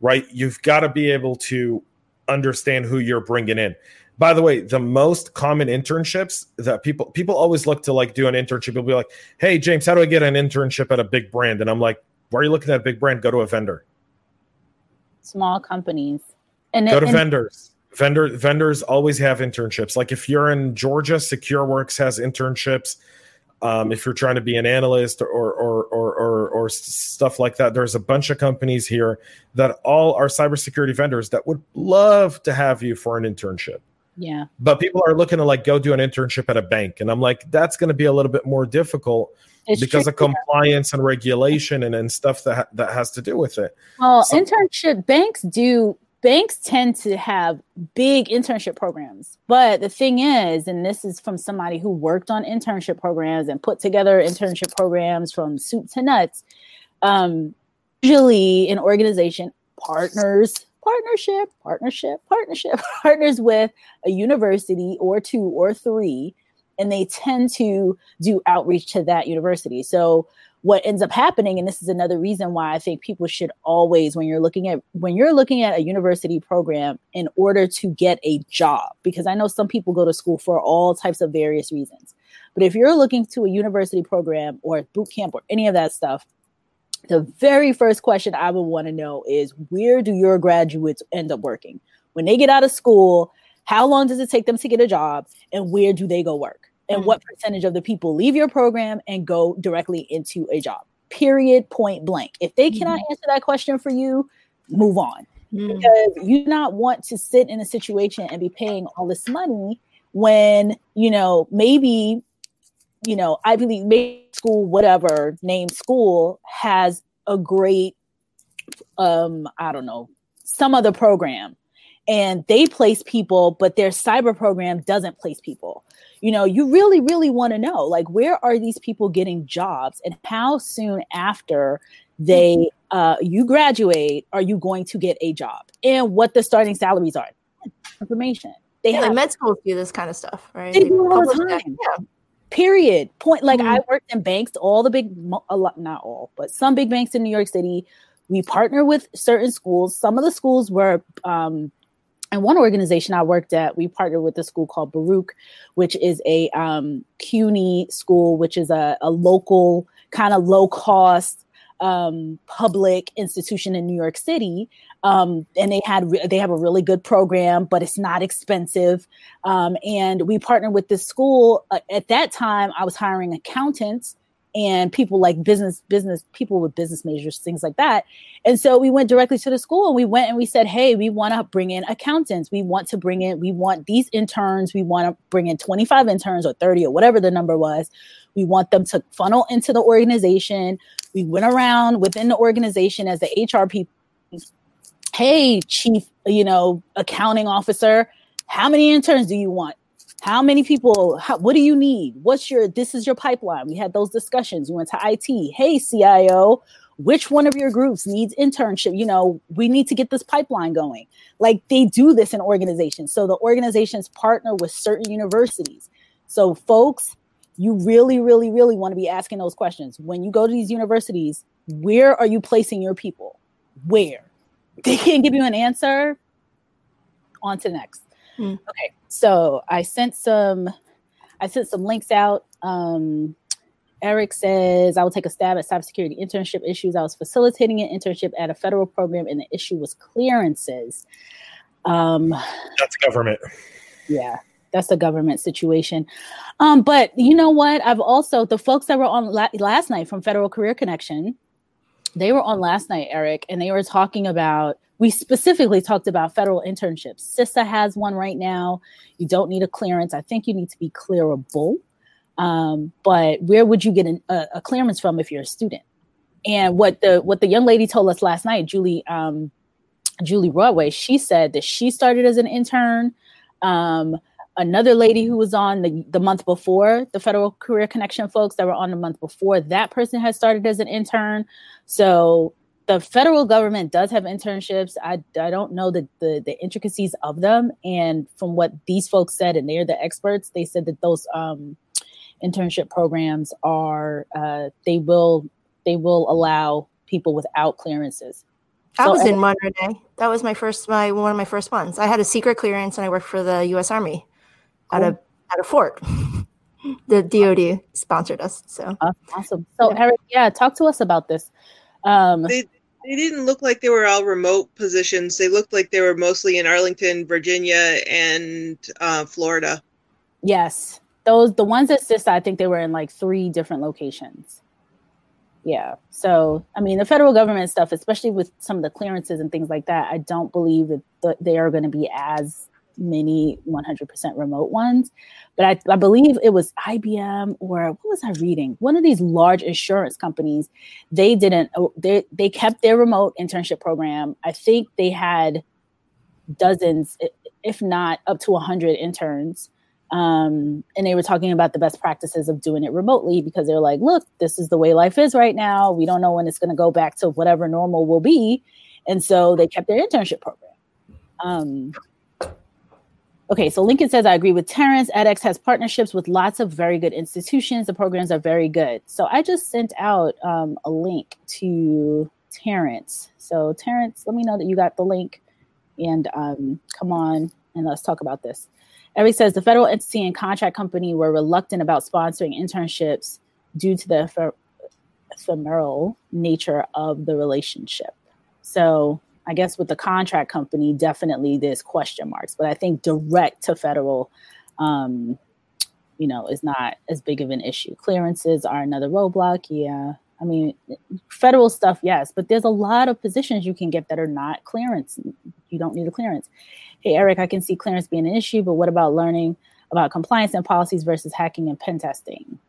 right? You've got to be able to understand who you're bringing in by the way, the most common internships that people people always look to like do an internship. They'll be like, "Hey, James, how do I get an internship at a big brand?" And I'm like, "Why are you looking at a big brand? Go to a vendor."
Small companies
and go to and- vendors. Vendor vendors always have internships. Like if you're in Georgia, SecureWorks has internships. Um, if you're trying to be an analyst or or, or or or stuff like that, there's a bunch of companies here that all are cybersecurity vendors that would love to have you for an internship.
Yeah.
But people are looking to like go do an internship at a bank. And I'm like, that's going to be a little bit more difficult it's because of compliance and regulation and, and stuff that, ha- that has to do with it.
Well, so- internship banks do, banks tend to have big internship programs. But the thing is, and this is from somebody who worked on internship programs and put together internship programs from soup to nuts. Um, usually an organization partners partnership, partnership, partnership, partners with a university or two or three, and they tend to do outreach to that university. So what ends up happening and this is another reason why i think people should always when you're looking at when you're looking at a university program in order to get a job because i know some people go to school for all types of various reasons but if you're looking to a university program or boot camp or any of that stuff the very first question I would want to know is where do your graduates end up working? When they get out of school, how long does it take them to get a job and where do they go work? And mm-hmm. what percentage of the people leave your program and go directly into a job? Period. Point blank. If they cannot mm-hmm. answer that question for you, move on. Mm. Because you do not want to sit in a situation and be paying all this money when you know maybe you know Ivy League school, whatever name school, has a great um I don't know some other program and they place people, but their cyber program doesn't place people. You know, you really, really want to know like where are these people getting jobs and how soon after they uh, you graduate are you going to get a job and what the starting salaries are. Information.
They yeah, have med schools do this kind of stuff, right?
They, they do all the time. Yeah. Period. Point. Like mm-hmm. I worked in banks, all the big, a lot, not all, but some big banks in New York City. We partner with certain schools. Some of the schools were um, and one organization I worked at, we partnered with a school called Baruch, which is a um, CUNY school, which is a, a local kind of low cost um, public institution in New York City, um, and they had re- they have a really good program, but it's not expensive. Um, and we partnered with this school. Uh, at that time, I was hiring accountants and people like business business people with business majors things like that and so we went directly to the school and we went and we said hey we want to bring in accountants we want to bring in we want these interns we want to bring in 25 interns or 30 or whatever the number was we want them to funnel into the organization we went around within the organization as the hr people hey chief you know accounting officer how many interns do you want? How many people how, what do you need? What's your this is your pipeline. We had those discussions. We went to it hey cio which one of your groups needs internship? You know we need to get this pipeline going. Like they do this in organizations. So the organizations partner with certain universities. So folks you really really really want to be asking those questions. When you go to these universities where are you placing your people? Where they can't give you an answer on to the next mm. okay so I sent some, I sent some links out. Um, Eric says, I will take a stab at cybersecurity internship issues. I was facilitating an internship at a federal program, and the issue was clearances. Um,
that's government.
Yeah, that's a government situation. Um, but you know what? I've also, the folks that were on la- last night from Federal Career Connection, they were on last night, Eric, and they were talking about we specifically talked about federal internships. CISA has one right now. You don't need a clearance. I think you need to be clearable. Um, but where would you get an, a, a, clearance from if you're a student? And what the what the young lady told us last night, Julie um, Julie Broadway, she said that she started as an intern. Um, another lady who was on the, the month before the federal career connection folks that were on the month before that person had started as an intern so the federal government does have internships. I, I don't know the, the, the intricacies of them. And from what these folks said, and they're the experts, they said that those um, internship programs are uh, they will they will allow people without clearances.
I so, was in one Renee. That was my first my one of my first ones. I had a secret clearance and I worked for the U.S. Army cool. at a at a fort. the DoD sponsored us. So
awesome. So yeah. Eric, yeah, talk to us about this. Um,
they, they didn't look like they were all remote positions. They looked like they were mostly in Arlington, Virginia, and uh, Florida.
Yes, those the ones that CISA, I think they were in like three different locations. Yeah. So, I mean, the federal government stuff, especially with some of the clearances and things like that, I don't believe that they are going to be as many 100% remote ones. But I, I believe it was IBM or what was I reading? One of these large insurance companies, they didn't, oh, they, they kept their remote internship program. I think they had dozens, if not up to 100 interns. Um, and they were talking about the best practices of doing it remotely because they're like, look, this is the way life is right now. We don't know when it's going to go back to whatever normal will be. And so they kept their internship program. Um, Okay, so Lincoln says, I agree with Terrence. edX has partnerships with lots of very good institutions. The programs are very good. So I just sent out um, a link to Terrence. So, Terrence, let me know that you got the link and um, come on and let's talk about this. Eric says the federal entity and contract company were reluctant about sponsoring internships due to the ephemeral nature of the relationship. So I guess with the contract company, definitely there's question marks, but I think direct to federal, um, you know, is not as big of an issue. Clearances are another roadblock. Yeah. I mean, federal stuff, yes, but there's a lot of positions you can get that are not clearance. You don't need a clearance. Hey, Eric, I can see clearance being an issue, but what about learning about compliance and policies versus hacking and pen testing?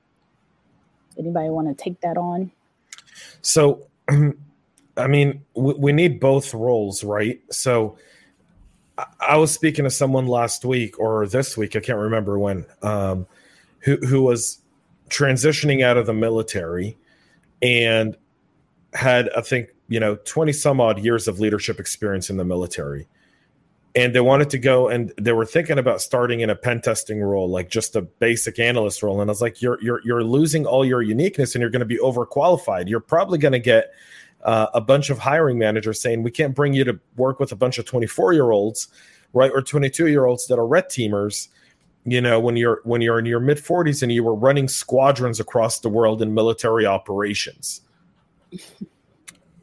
Anybody want to take that on?
So, I mean, we, we need both roles, right? So, I, I was speaking to someone last week or this week, I can't remember when, um, who who was transitioning out of the military and had I think you know twenty some odd years of leadership experience in the military, and they wanted to go and they were thinking about starting in a pen testing role, like just a basic analyst role. And I was like, you're you're you're losing all your uniqueness, and you're going to be overqualified. You're probably going to get uh, a bunch of hiring managers saying we can't bring you to work with a bunch of 24 year olds, right, or 22 year olds that are red teamers you know when you're when you're in your mid 40s and you were running squadrons across the world in military operations.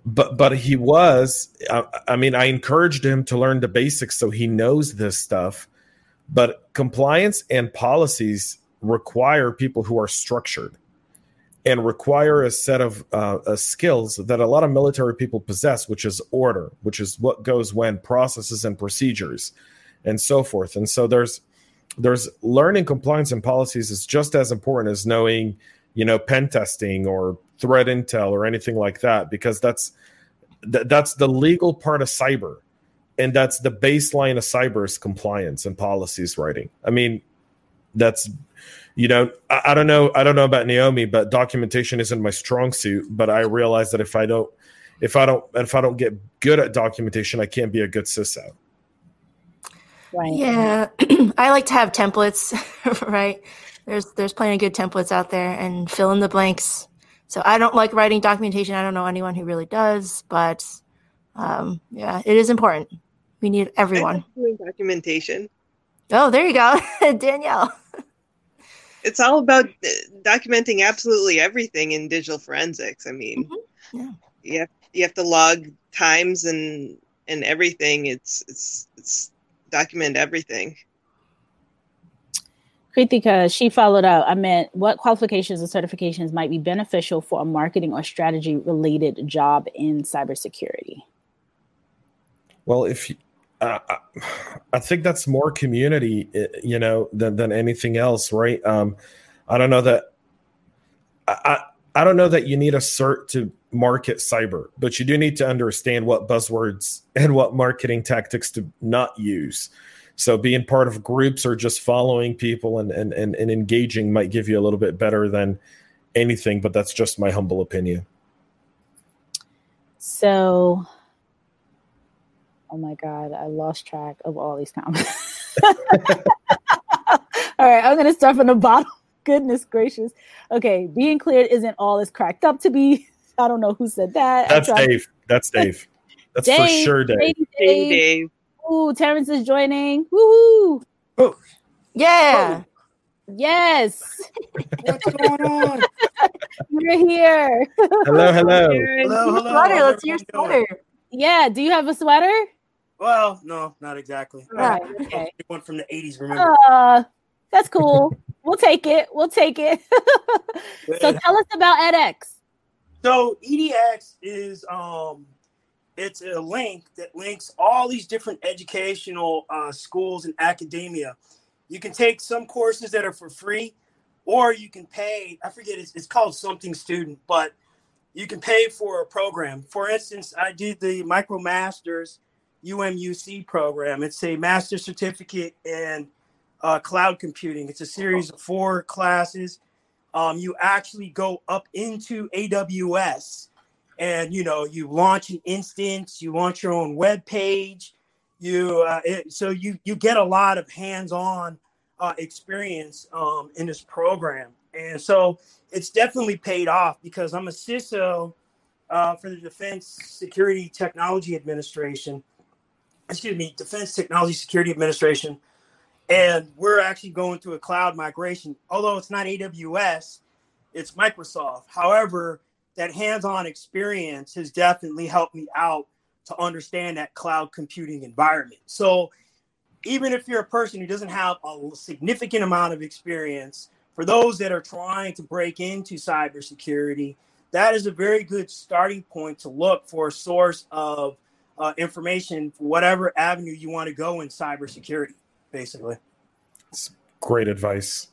But but he was I, I, mean i encouraged him to learn the basics so he knows this stuff but compliance and policies require people who are structured and require a set of uh, uh, skills that a lot of military people possess which is order which is what goes when processes and procedures and so forth. And so there's there's learning compliance and policies is just as important as knowing you know pen testing or threat intel or anything like that because that's th- that's the legal part of cyber. And that's the baseline of cyber is compliance and policies writing. I mean that's you know I, I don't know i don't know about naomi but documentation isn't my strong suit but i realize that if i don't if i don't if i don't get good at documentation i can't be a good sysout
Right. Yeah, I like to have templates, right? There's there's plenty of good templates out there, and fill in the blanks. So I don't like writing documentation. I don't know anyone who really does, but um, yeah, it is important. We need everyone
doing documentation.
Oh, there you go, Danielle.
It's all about uh, documenting absolutely everything in digital forensics. I mean, mm-hmm. yeah. you have you have to log times and and everything. It's it's it's document everything.
Kritika, she followed up. I meant what qualifications and certifications might be beneficial for a marketing or strategy related job in cybersecurity?
Well, if you, uh, I think that's more community, eh, you know, than, than anything else, right? Um, I don't know that. I, I don't know that you need a cert to market cyber, but you do need to understand what buzzwords and what marketing tactics to not use. So being part of groups or just following people and, and, and, and engaging might give you a little bit better than anything, but that's just my humble opinion.
So, oh my God, I lost track of all these comments. all right, I'm going to start from the bottom. Goodness gracious. Okay, being cleared isn't all it's cracked up to be. I don't know who said that.
That's Dave. That's Dave. That's Dave, for sure Dave. Dave.
Dave. Dave.
Ooh, Terrence is joining. Woohoo!
Oh. Yeah.
Oh. Yes. What's going on? You're here.
Hello, hello.
Hello, hello. Sweater. Let's see your sweater.
Yeah. Do you have a sweater?
Well, no, not exactly.
Right. Okay.
One from the 80s, remember?
Uh, that's cool. we'll take it. We'll take it. so tell us about edX.
So EDX is um, it's a link that links all these different educational uh, schools and academia. You can take some courses that are for free, or you can pay. I forget it's, it's called something student, but you can pay for a program. For instance, I did the MicroMasters UMUC program. It's a master certificate in uh, cloud computing. It's a series of four classes um, you actually go up into AWS and you know you launch an instance, you launch your own web page, you uh, it, so you you get a lot of hands-on uh, experience um, in this program, and so it's definitely paid off because I'm a CISO uh, for the Defense Security Technology Administration. Excuse me, Defense Technology Security Administration and we're actually going through a cloud migration. Although it's not AWS, it's Microsoft. However, that hands-on experience has definitely helped me out to understand that cloud computing environment. So even if you're a person who doesn't have a significant amount of experience, for those that are trying to break into cybersecurity, that is a very good starting point to look for a source of uh, information for whatever avenue you want to go in cybersecurity, basically.
It's great advice.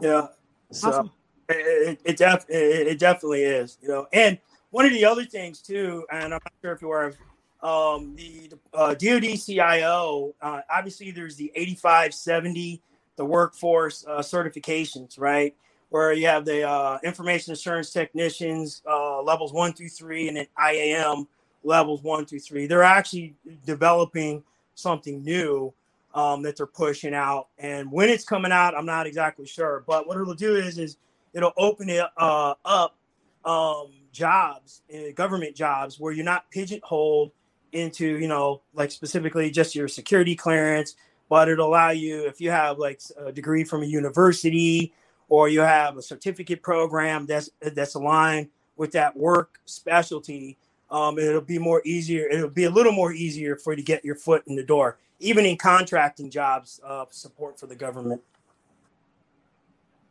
Yeah. So
Awesome.
it, it, it, def- it, it definitely is, you know. And one of the other things too, and I'm not sure if you're um, the uh, DoD CIO. Uh, obviously, there's the 8570, the workforce uh, certifications, right? Where you have the uh, information assurance technicians uh, levels one through three, and then IAM levels one through three. They're actually developing something new um, that they're pushing out, and when it's coming out, I'm not exactly sure. But what it'll do is, is it'll open it uh, up um, jobs, uh, government jobs, where you're not pigeonholed into, you know, like specifically just your security clearance, but it'll allow you if you have like a degree from a university or you have a certificate program that's that's aligned with that work specialty. Um, it'll be more easier. It'll be a little more easier for you to get your foot in the door, even in contracting jobs. Uh, support for the government.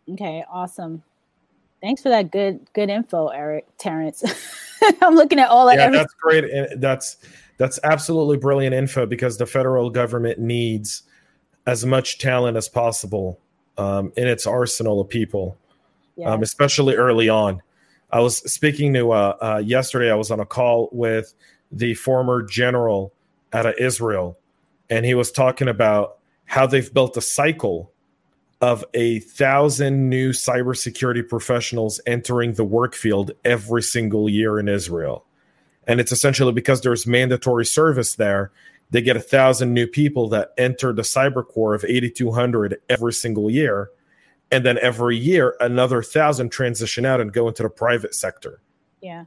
Okay, awesome. Thanks for that good good info, Eric Terrence. I'm looking at all that.
Yeah,
every-
that's great. And that's that's absolutely brilliant info because the federal government needs as much talent as possible um, in its arsenal of people,
yeah.
um, especially early on. I was speaking to uh, uh, yesterday. I was on a call with the former general out of Israel, and he was talking about how they've built a cycle of a thousand new cybersecurity professionals entering the work field every single year in Israel. And it's essentially because there's mandatory service there, they get a thousand new people that enter the cyber corps of 8,200 every single year. And then every year, another thousand transition out and go into the private sector.
yeah.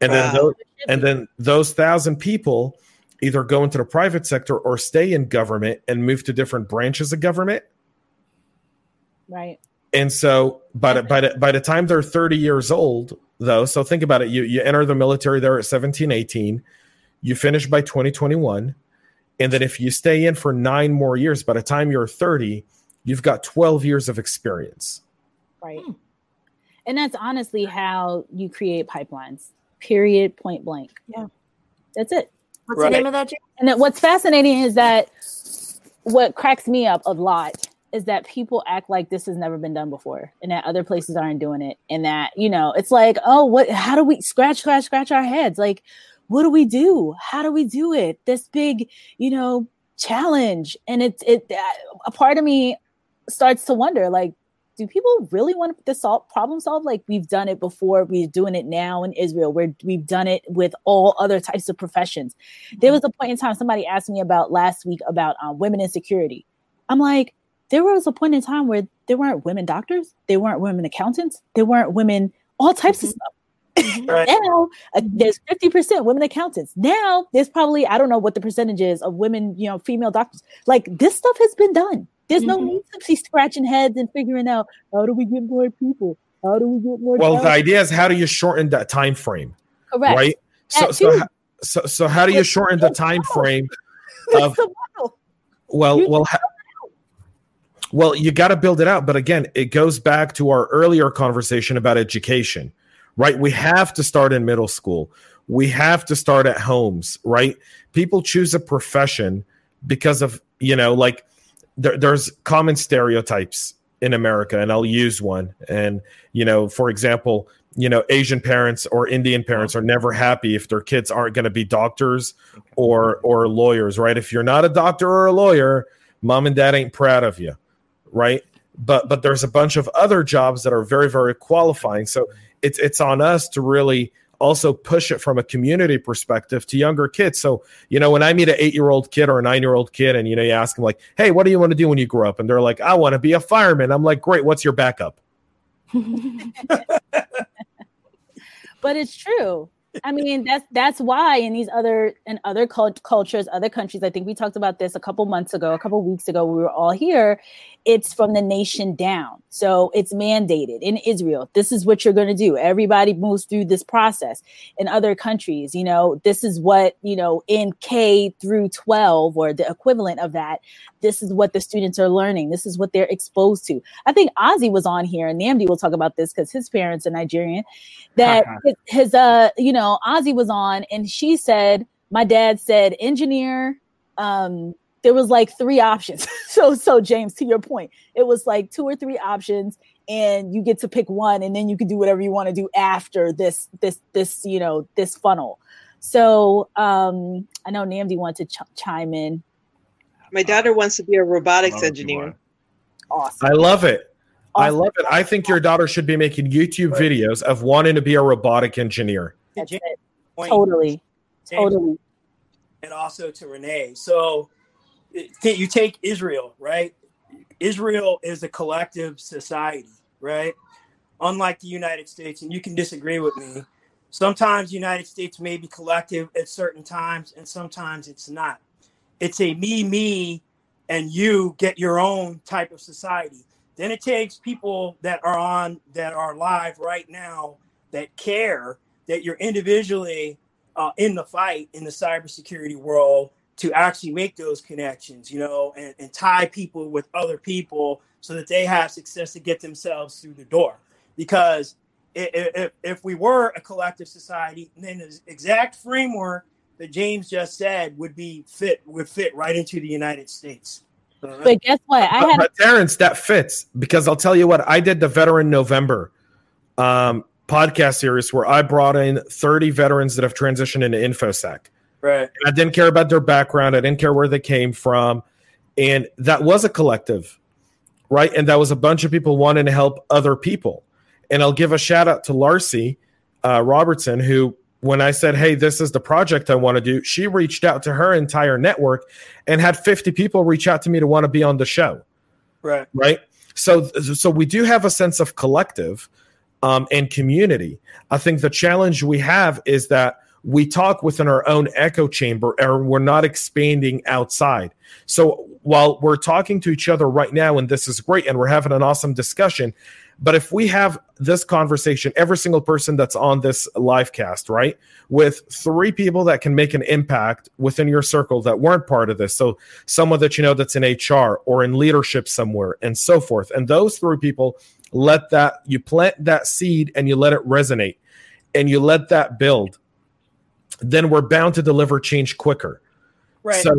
And then those, and then those thousand people either go into the private sector or stay in government and move to different branches of government.
Right.
And so by the, by the, by the time they're 30 years old, though, so think about it. You, you enter the military there at 17, 18, you finish by 2021. And then if you stay in for nine more years, by the time you're 30, you've got 12 years of experience.
Right.
Hmm.
And that's honestly how you create pipelines. Period. Point blank.
Yeah.
That's it.
What's
Right.
the name of that? Jay?
And then what's fascinating is that what cracks me up a lot is that people act like this has never been done before and that other places aren't doing it. And that, you know, it's like, oh, what, how do we scratch, scratch, scratch our heads? Like, what do we do? How do we do it? This big, you know, challenge. And it's, it, a part of me starts to wonder, like, do people really want to solve problem solve? Like we've done it before we're doing it now in israel. Where we've done it with all other types of professions. There was a point in time somebody asked me about last week about um, women in security. I'm like there was a point in time where there weren't women doctors there weren't women accountants there weren't women all types of stuff.
Right.
now uh, there's 50% women accountants. Now there's probably i don't know what the percentage is of women you know female doctors. Like this stuff has been done there's no
Mhm.
need to be scratching heads and figuring out how do we get more people how do we get more
Well,
jobs?
the idea is how do you shorten that time frame,
correct
right? So, so, so, so how do you shorten the time frame of
It's model.
Well,
You
well, ha- well, you got to build it out. But again, it goes back to our earlier conversation about education, right? We have to start in middle school. We have to start at homes, right? People choose a profession because of you know, like there, there's common stereotypes in America, and I'll use one. And you know, for example, you know, Asian parents or Indian parents are never happy if their kids aren't going to be doctors or or lawyers, right? If you're not a doctor or a lawyer, mom and dad ain't proud of you, right? But but there's a bunch of other jobs that are very very qualifying. So it's it's on us to really also push it from a community perspective to younger kids. So, you know, when I meet an 8-year-old kid or a 9-year-old kid and you know you ask them like, "Hey, what do you want to do when you grow up?" and they're like, "I want to be a fireman." I'm like, "Great, what's your backup?"
but it's true I mean, that's that's why in these other in other cult- cultures, other countries. I think we talked about this a couple months ago, a couple weeks ago. We were all here. It's from the nation down, so it's mandated in Israel. This is what you're going to do. Everybody moves through this process. In other countries, you know, this is what you know in K through 12 or the equivalent of that. This is what the students are learning. This is what they're exposed to. I think Ozzy was on here, and Namdi will talk about this because his parents are Nigerian. That his, his uh, you know know, Ozzy was on and she said, my dad said engineer. Um, there was like three options. so, so James, to your point, it was like two or three options, and you get to pick one, and then you can do whatever you want to do after this, this, this, you know, this funnel. So, um, I know Namdi wanted to ch- chime in.
My daughter wants to be a robotics engineer.
Awesome.
I love it. Awesome. I love it. I think your daughter should be making YouTube videos of wanting to be a robotic engineer.
That's it. Totally. Totally.
And also to Renee. So you take Israel, right? Israel is a collective society, right? Unlike the United States, and you can disagree with me. Sometimes the United States may be collective at certain times, and sometimes it's not. It's a me, me, and you get your own type of society. Then it takes people that are on that are live right now that care that you're individually uh, in the fight in the cybersecurity world to actually make those connections, you know, and, and tie people with other people so that they have success to get themselves through the door. Because if, if we were a collective society, then the exact framework that James just said would be fit would fit right into the United States.
But guess what?
I had but, but Terrence, that fits because I'll tell you what I did the Veteran November. Um, podcast series where I brought in 30 veterans that have transitioned into InfoSec.
Right.
And I didn't care about their background. I didn't care where they came from. And that was a collective, right? And that was a bunch of people wanting to help other people. And I'll give a shout out to Larcy uh, Robertson, who, when I said, Hey, this is the project I want to do, she reached out to her entire network and had 50 people reach out to me to want to be on the show.
Right.
Right. So, so we do have a sense of collective um, and community. I think the challenge we have is that we talk within our own echo chamber and we're not expanding outside. So while we're talking to each other right now, and this is great, and we're having an awesome discussion, but if we have this conversation, every single person that's on this live cast, right, with three people that can make an impact within your circle that weren't part of this, so someone that you know that's in HR or in leadership somewhere, and so forth, and those three people let that you plant that seed and you let it resonate and you let that build. Then we're bound to deliver change quicker.
Right. So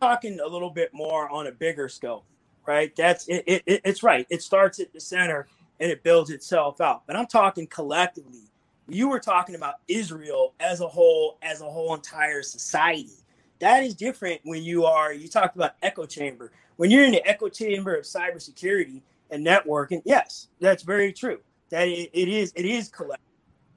talking a little bit more on a bigger scope right? That's it, it, it's right. It starts at the center and it builds itself out. But i'm talking collectively. You were talking about israel as a whole as a whole entire society. That is different when you are you talked about echo chamber. When you're in the echo chamber of cybersecurity and networking. Yes, that's very true. That it, it is it is collective,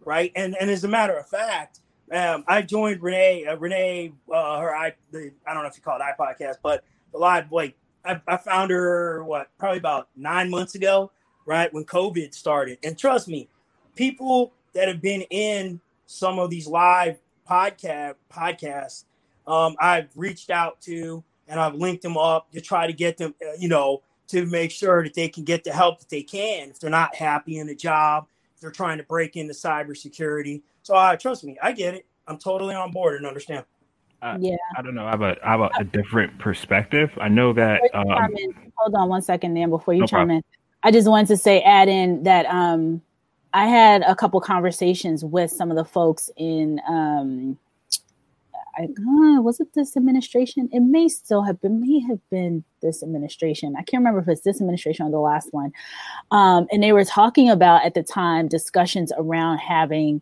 right? And and as a matter of fact, um, I joined Renee uh, Renee uh, her I the, I don't know if you call it iPodcast, but the live like I, I found her what probably about nine months ago, right when COVID started. And trust me, people that have been in some of these live podcast podcasts, um, I've reached out to and I've linked them up to try to get them, uh, you know, to make sure that they can get the help that they can if they're not happy in the job, if they're trying to break into cybersecurity. So uh, trust me, I get it. I'm totally on board and understand.
Uh, yeah.
I don't know. I have a I have a, a different perspective. I know that. Um,
hold on one second, then before you no chime problem. in. I just wanted to say, add in that um, I had a couple conversations with some of the folks in um, I, uh, was it this administration? It may still have been, may have been this administration. I can't remember if it's this administration or the last one. Um, and they were talking about at the time discussions around having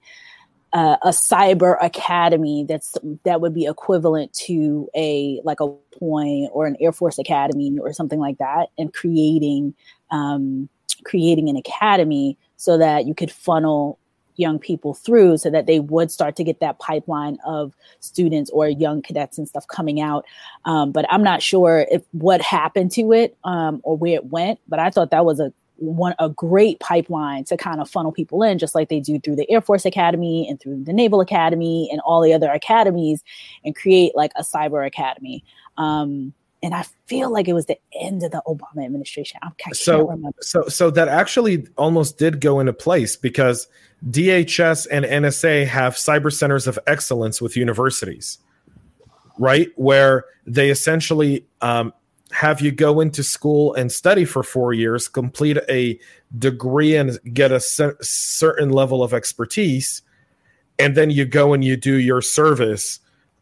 uh, a cyber academy that's that would be equivalent to a like a point or an Air Force academy or something like that, and creating um, creating an academy so that you could funnel young people through so that they would start to get that pipeline of students or young cadets and stuff coming out. Um, but I'm not sure if what happened to it um, or where it went. But I thought that was a one a great pipeline to kind of funnel people in, just like they do through the Air Force Academy and through the Naval Academy and all the other academies, and create like a cyber academy. Um, and I feel like it was the end of the Obama administration. I can't
so. So, so that actually almost did go into place because DHS and NSA have cyber centers of excellence with universities, right? Where they essentially um, have you go into school and study for four years, complete a degree, and get a c- certain level of expertise, and then you go and you do your service.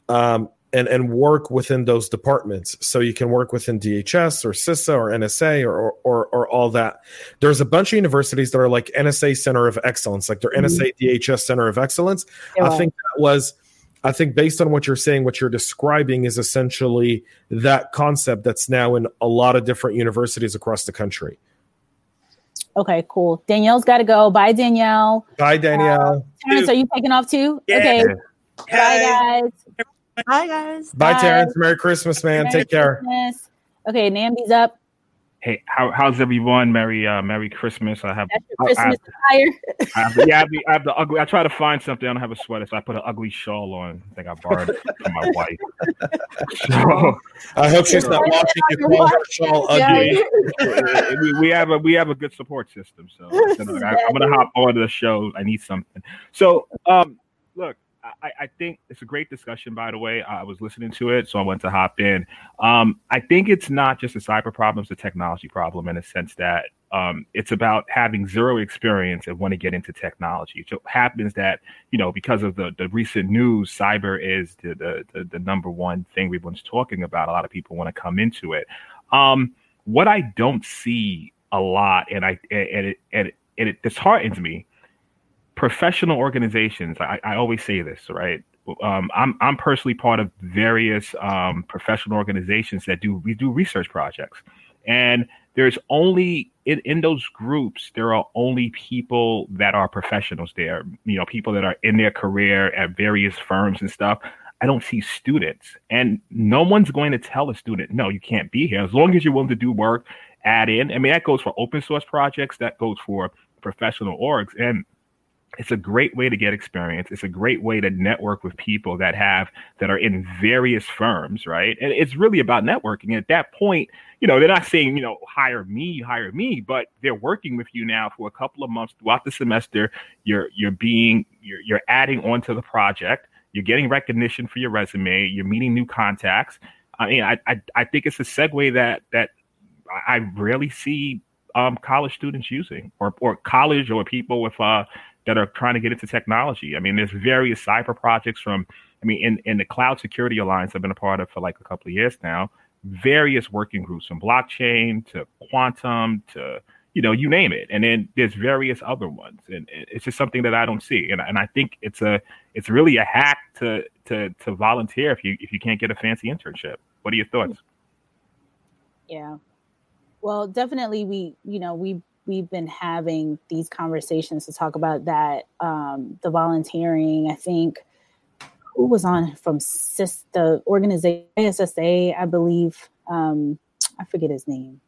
Um, and and work within those departments. So you can work within DHS or CISA or NSA or or, or all that. There's a bunch of universities that are like NSA Center of Excellence, like their mm-hmm. NSA DHS Center of Excellence. Yeah. I think that was. I think based on what you're saying, what you're describing is essentially that concept that's now in a lot of different universities across the country.
Okay, cool. Danielle's got to go. Bye, Danielle.
Bye, Danielle. Uh,
Terrence, are you taking off too?
Yeah.
Okay. Bye, guys.
Bye, guys.
Bye, Bye. Terrence. Merry Christmas, man. Merry Take care. Christmas.
Okay, Namby's up.
Hey, how, how's everyone? Merry uh, Merry Christmas. I have
Christmas
I, I, I have, yeah, I have, the, I have the ugly. I try to find something. I don't have a sweater, so I put an ugly shawl on. I think I borrowed it from my wife.
So, I hope she's not watching you call her shawl ugly.
we, we, have a we have a good support system, so, so I, am gonna hop on to the show. I need something. So, um, look, I, I, think it's a great discussion, by the way. I was listening to it, so I went to hop in. Um, I think it's not just a cyber problem, it's a technology problem in a sense that um, it's about having zero experience and want to get into technology. It happens that, you know, because of the, the recent news, cyber is the, the, the, the number one thing everyone's talking about. A lot of people want to come into it. Um, what I don't see a lot, and I and it, and it, and it disheartens me, professional organizations. I, I always say this, right? Um, I'm I'm personally part of various um, professional organizations that do we do research projects, and there's only in, in those groups there are only people that are professionals there. You know, people that are in their career at various firms and stuff. I don't see students, and no one's going to tell a student, no, you can't be here as long as you're willing to do work. Add in. I mean, that goes for open source projects. That goes for professional orgs, and it's a great way to get experience. It's a great way to network with people that have that are in various firms right? And it's really about networking. At that point you know they're not saying you know hire me hire me but they're working with you now for a couple of months throughout the semester. You're you're being you're, you're adding on to the project. You're getting recognition for your resume. You're meeting new contacts. I mean i i, I think it's a segue that that i rarely see um, college students using or or college or people with uh that are trying to get into technology. I mean, there's various cyber projects from, I mean, in, in the Cloud Security Alliance I've been a part of for like a couple of years now, various working groups from blockchain to quantum to, you know, you name it. And then there's various other ones. And it's just something that I don't see. And, and I think it's a, it's really a hack to, to, to volunteer if you, if you can't get a fancy internship. What are your thoughts?
Yeah. Well, definitely we, you know, we we've been having these conversations to talk about that um, the volunteering i think who was on from CIS, the organization ISSA, I believe. Um, I forget his name.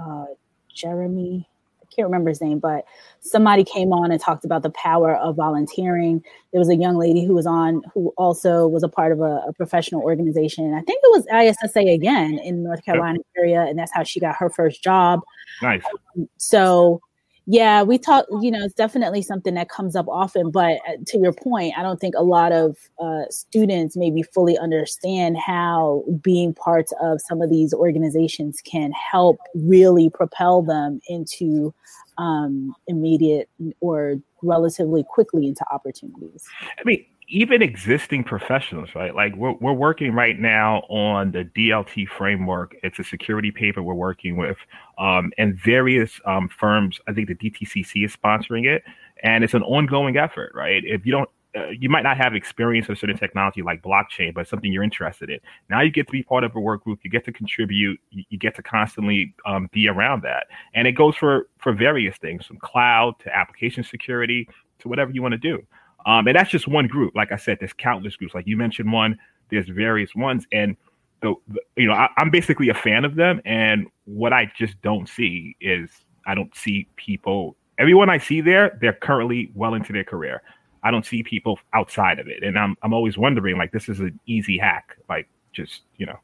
Uh, Jeremy can't remember his name, but somebody came on and talked about the power of volunteering. There was a young lady who was on who also was a part of a, a professional organization. I think it was ISSA again in North Carolina yep. area, and that's how she got her first job.
Nice.
Um, so yeah, we talk, you know, it's definitely something that comes up often. But uh, to your point, I don't think a lot of uh, students maybe fully understand how being parts of some of these organizations can help really propel them into um, immediate or relatively quickly into opportunities.
I mean, even existing professionals, right? Like we're, we're working right now on the DLT framework. It's a security paper we're working with, um, and various um, firms. I think the DTCC is sponsoring it, and it's an ongoing effort, right? If you don't, uh, you might not have experience with certain technology like blockchain, but something you're interested in. Now you get to be part of a work group. You get to contribute. You, you get to constantly um, be around that, and it goes for for various things, from cloud to application security to whatever you want to do. Um, and that's just one group. Like I said, there's countless groups. Like you mentioned one, there's various ones. And the, the you know, I, I'm basically a fan of them. And what I just don't see is I don't see people. Everyone I see there, they're currently well into their career. I don't see people outside of it, and I'm I'm always wondering like this is an easy hack, like just you know.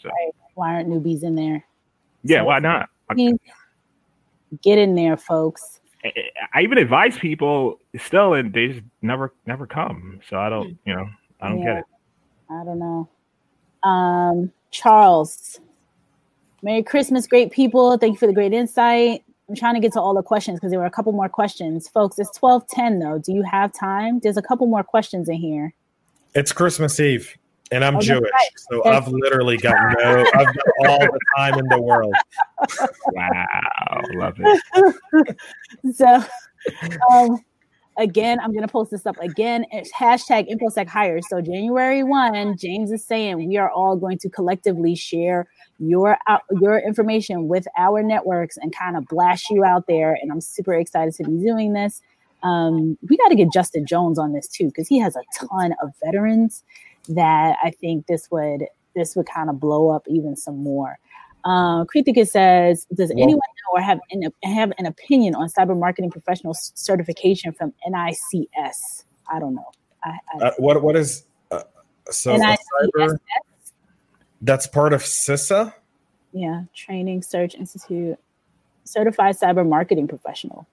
So
Right. Why aren't newbies in there?
yeah,
So-
why not?
Get in there, folks.
I, I even advise people still, and they just never never come. So I don't, you know, I don't
Yeah.
get it.
I don't know. Um, Charles, Merry Christmas, great people. Thank you for the great insight. I'm trying to get to all the questions because there were a couple more questions. Folks, it's 1210 though. Do you have time? There's a couple more questions in here.
It's Christmas Eve, and I'm
Oh,
Jewish,
right.
so
Yes.
I've literally got no, I've got all the time in the world.
Wow, love it.
So um, again, I'm gonna post this up again. It's hashtag InfoSec hires. So January 1, James is saying we are all going to collectively share your out your information with our networks and kind of blast you out there. And I'm super excited to be doing this. Um, we got to get Justin Jones on this too because he has a ton of veterans that I think this would this would kind of blow up even some more. Uh, Kritika says, "Does anyone know or have an have an opinion on cyber marketing professional certification from NICCS? I don't know. I, I,
Uh, what what is uh, so
NICCS?
cyber? That's part of CISA.
yeah, Training Search Institute, certified cyber marketing professional.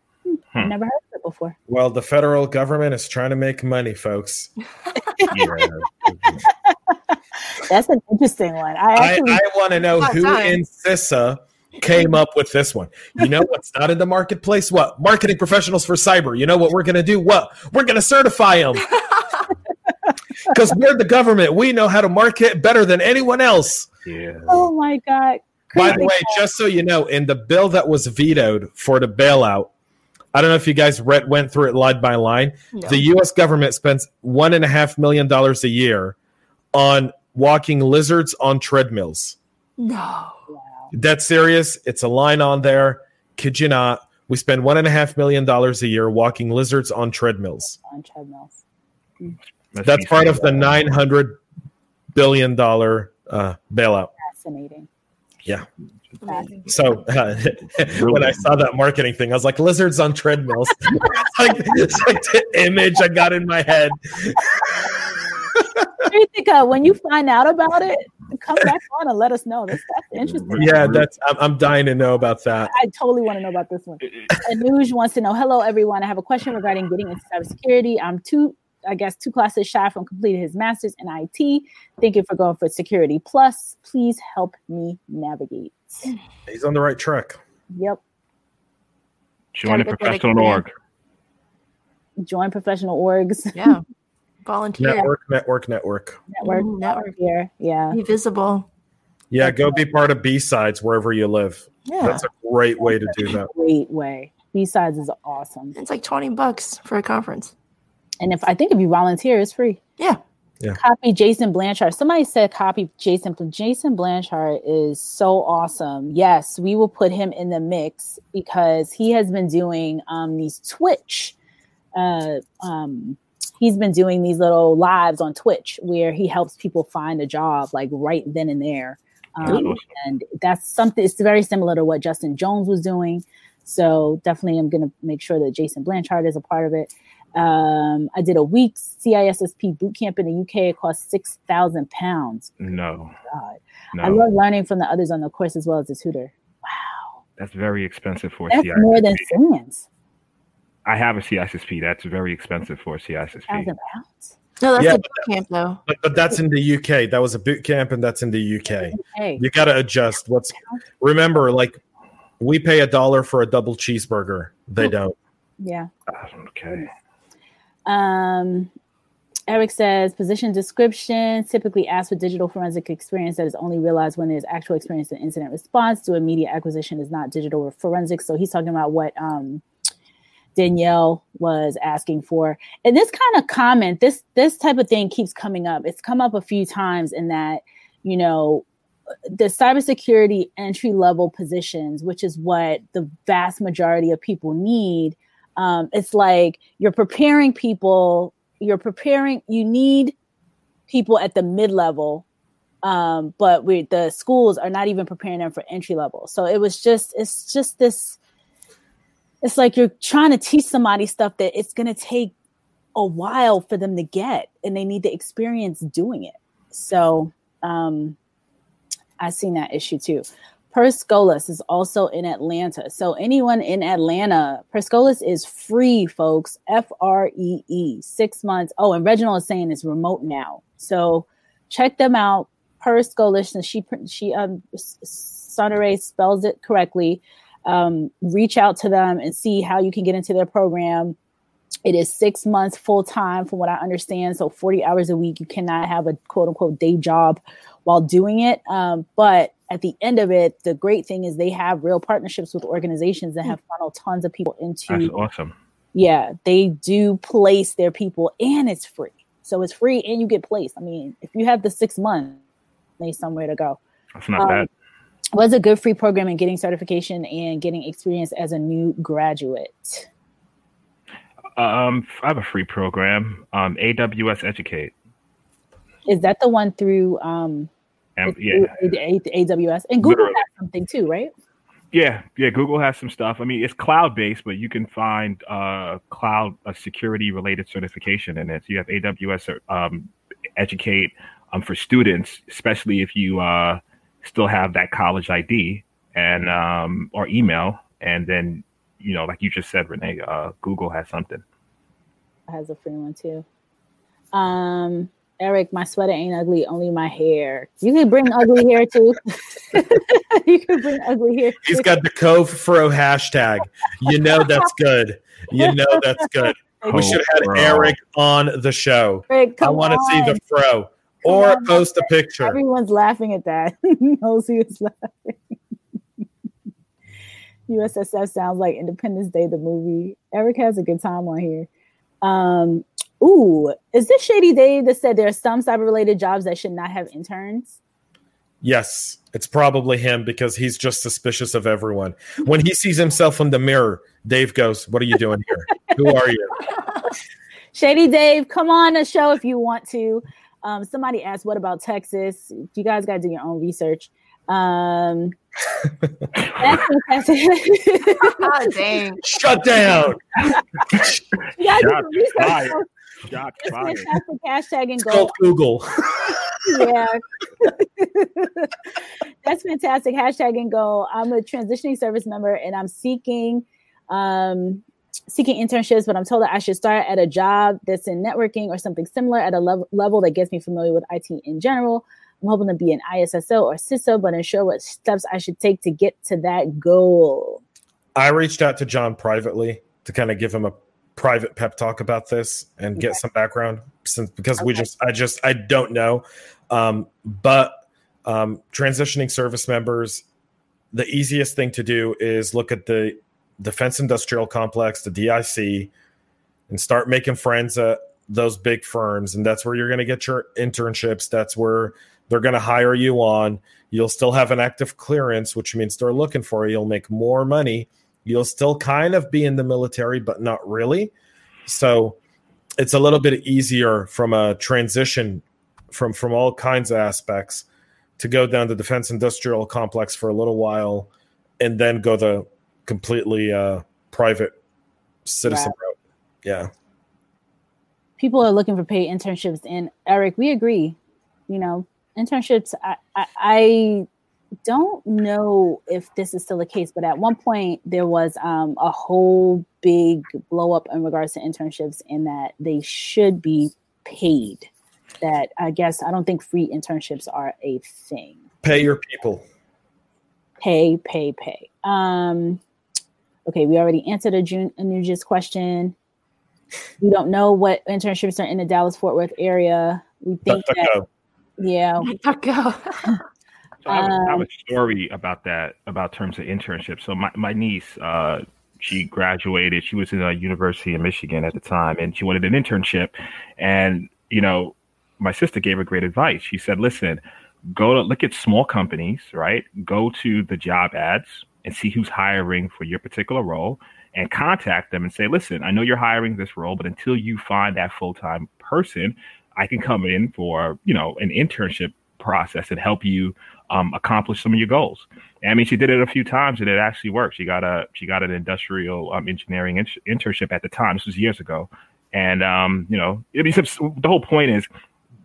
Hmm, I've never heard of it before.
Well, the federal government is trying to make money, folks.
That's an interesting one. I
I,
actually
I want to know who
time.
in CISA came up with this one. You know what's not in the marketplace? What? Marketing professionals for cyber. You know what we're going to do? What? We're going to certify them. Because we're the government. We know how to market better than anyone else.
yeah.
oh my god.
By the
Kritika-
way, just so you know, in the bill that was vetoed for the bailout, I don't know if you guys read went through it line by line.
No.
The U.S. government spends one and a half million dollars a year on walking lizards on treadmills.
no.
Wow.
That's serious. It's a line on there. Kid you not. We spend one and a half million dollars a year walking lizards on treadmills.
on treadmills.
Must
That's
be
part of the nine hundred billion dollar uh, bailout.
Fascinating.
Amazing.
So uh, when I saw that marketing thing, I was like, lizards on treadmills. it's, like, it's like the image I got in my head.
When you find out about it, come back on and let us know. That's, that's interesting.
Yeah, that's I'm, I'm dying to know about that.
I totally want to know about this one. Anuj wants to know, hello everyone. I have a question regarding getting into cybersecurity. I'm two, I guess, two classes shy from completing his master's in IT. Thank you for going for security plus. Please help me navigate.
He's on the right track.
Yep.
Join a
Gotta get that
professional org.
Join professional orgs
Yeah. Volunteer.
Network, network, network.
network.
Mhm, network.
Here. Yeah.
Be visible.
Yeah, go be part of B sides wherever you live.
Yeah.
That's a great way to do that.
Great way. B-sides is awesome.
It's like 20 bucks for a conference.
And if I think if you volunteer, it's free.
Yeah.
Yeah.
Copy Jason Blanchard. Somebody said copy Jason. Jason Blanchard is so awesome. Yes, we will put him in the mix because he has been doing um, these Twitch. Uh, um, he's been doing these little lives on Twitch where he helps people find a job like right then and there. Um, and that's something. It's very similar to what Justin Jones was doing. So definitely, I'm going to make sure that Jason Blanchard is a part of it. Um, I did a week's CISSP boot camp in the UK. It cost six thousand pounds.
No,
God,
no,
I love learning from the others on the course as well as the tutor. Wow,
that's very expensive for
that's
CISSP.
more than Siemens.
I have a CISSP. That's very expensive for a CISSP.
Thousand pounds.
No, that's
Yeah,
the boot camp though.
But, but that's in the UK. That was a boot camp, and that's in the UK.
Hey,
You got to adjust. What's remember? Like we pay a dollar for a double cheeseburger. They don't.
yeah.
Okay.
Um, Eric says position description typically asks for digital forensic experience that is only realized when there's actual experience in incident response. To immediate acquisition is not digital or forensics. So he's talking about what um, Danielle was asking for. And this kind of comment, this this type of thing keeps coming up. It's come up a few times in that, you know, the cybersecurity entry level positions, which is what the vast majority of people need. Um, it's like you're preparing people, you're preparing, you need people at the mid level, um, but we, the schools are not even preparing them for entry level. So it was just, it's just this it's like you're trying to teach somebody stuff that it's going to take a while for them to get and they need the experience doing it so um i've seen that issue too Per Scholas is also in Atlanta. So anyone in Atlanta, Per Scholas is free, folks. F R E E. Six months. Oh, and Reginald is saying it's remote now. So check them out. Per Scholas, and she she um Sonore spells it correctly. Um, reach out to them and see how you can get into their program. It is six months full time, from what I understand. So 40 hours a week. You cannot have a quote unquote day job while doing it. Um, but at the end of it, the great thing is they have real partnerships with organizations that have funneled tons of people into.
That's awesome.
Yeah, they do place their people, and it's free. So it's free, and you get placed. I mean, if you have the six months, there's somewhere to go.
That's not um, bad.
Was a good free program in getting certification and getting experience as a new graduate.
Um, I have a free program, um, AWS Educate.
Is that the one through um,
um yeah,
AWS and Google Literally. has something too, right?
Yeah, yeah. Google has some stuff. I mean, it's cloud based, but you can find uh, cloud uh, security related certification in it. So you have AWS um, Educate um, for students, especially if you uh, still have that college ID and um, or email, and then you know, like you just said, Renee, uh, Google has something.
Has a free one too. Um, Eric, my sweater ain't ugly, only my hair. You can bring ugly hair too. you can bring ugly hair. Too.
He's got the Cove Fro hashtag. You know that's good. You know that's good. We should have had Eric on the show. Rick, I want to see the fro or on, post a picture.
Everyone's laughing at that. knows he is laughing. USSF sounds like Independence Day, the movie. Eric has a good time on here. Um, ooh, is this Shady Dave that said there are some cyber related jobs that should not have interns?
Yes, it's probably him because he's just suspicious of everyone. When he sees himself in the mirror, Dave goes, What are you doing here? Who are you?
Shady Dave, come on a show if you want to. Um, somebody asked, What about Texas? You guys got to do your own research. Um,
that's fantastic. oh, dang.
Shut down.
yeah, Shots Shots fired. Hashtag and go.
Google.
yeah. that's fantastic. Hashtag and go. I'm a transitioning service member and I'm seeking um seeking internships, but I'm told that I should start at a job that's in networking or something similar at a level level that gets me familiar with IT in general. I'm hoping to be an ISSO or CISO, but unsure what steps I should take to get to that goal.
I reached out to John privately to kind of give him a private pep talk about this and get okay. some background since because okay. we just I just I don't know. Um, but um, transitioning service members, the easiest thing to do is look at the Defense Industrial Complex, the DIC, and start making friends at those big firms. And that's where you're going to get your internships. That's where they're going to hire you on. You'll still have an active clearance, which means they're looking for you. You'll make more money. You'll still kind of be in the military, but not really. So it's a little bit easier from a transition from from all kinds of aspects to go down the defense industrial complex for a little while and then go the completely uh, private citizen route. Yeah.
People are looking for paid internships, and Eric, we agree. You know, internships I, I, I don't know if this is still the case, but at one point there was um, a whole big blow up in regards to internships, in that they should be paid. That I guess I don't think free internships are a thing.
Pay your people.
Pay, pay, pay. Um, okay, we already answered a June Anuja's question. We don't know what internships are in the Dallas Fort Worth area. We think that. Yeah.
Go.
So I, have, um, I, have, a story about that, about terms of internship. So my, my niece, uh, she graduated. She was in a university in Michigan at the time, and she wanted an internship. And you know, my sister gave her great advice. She said, "Listen, go to look at small companies, right? Go to the job ads and see who's hiring for your particular role, and contact them and say, "Listen, I know you're hiring this role, but until you find that full time person, I can come in for you know an internship process and help you um, accomplish some of your goals. I mean, she did it a few times and it actually worked. She got a she got an industrial um, engineering in- internship at the time. This was years ago, and um, you know, I mean, the whole point is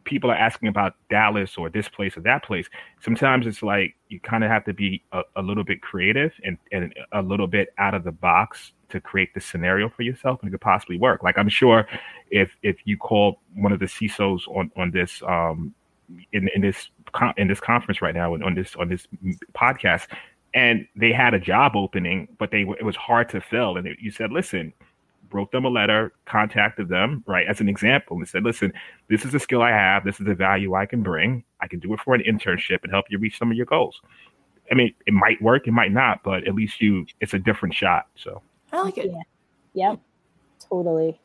people are asking about Dallas or this place or that place. Sometimes it's like you kind of have to be a, a, little bit creative and, and a little bit out of the box to create the scenario for yourself and it could possibly work. Like I'm sure if if you call one of the CISOs on on this um in in this in this conference right now on this on this podcast and they had a job opening but they it was hard to fill and you said listen wrote them a letter, contacted them, right, as an example, and said, listen, this is a skill I have. This is a value I can bring. I can do it for an internship and help you reach some of your goals. I mean, it might work, it might not, but at least you, it's a different shot. So
I like it.
Yeah. Yep. Totally.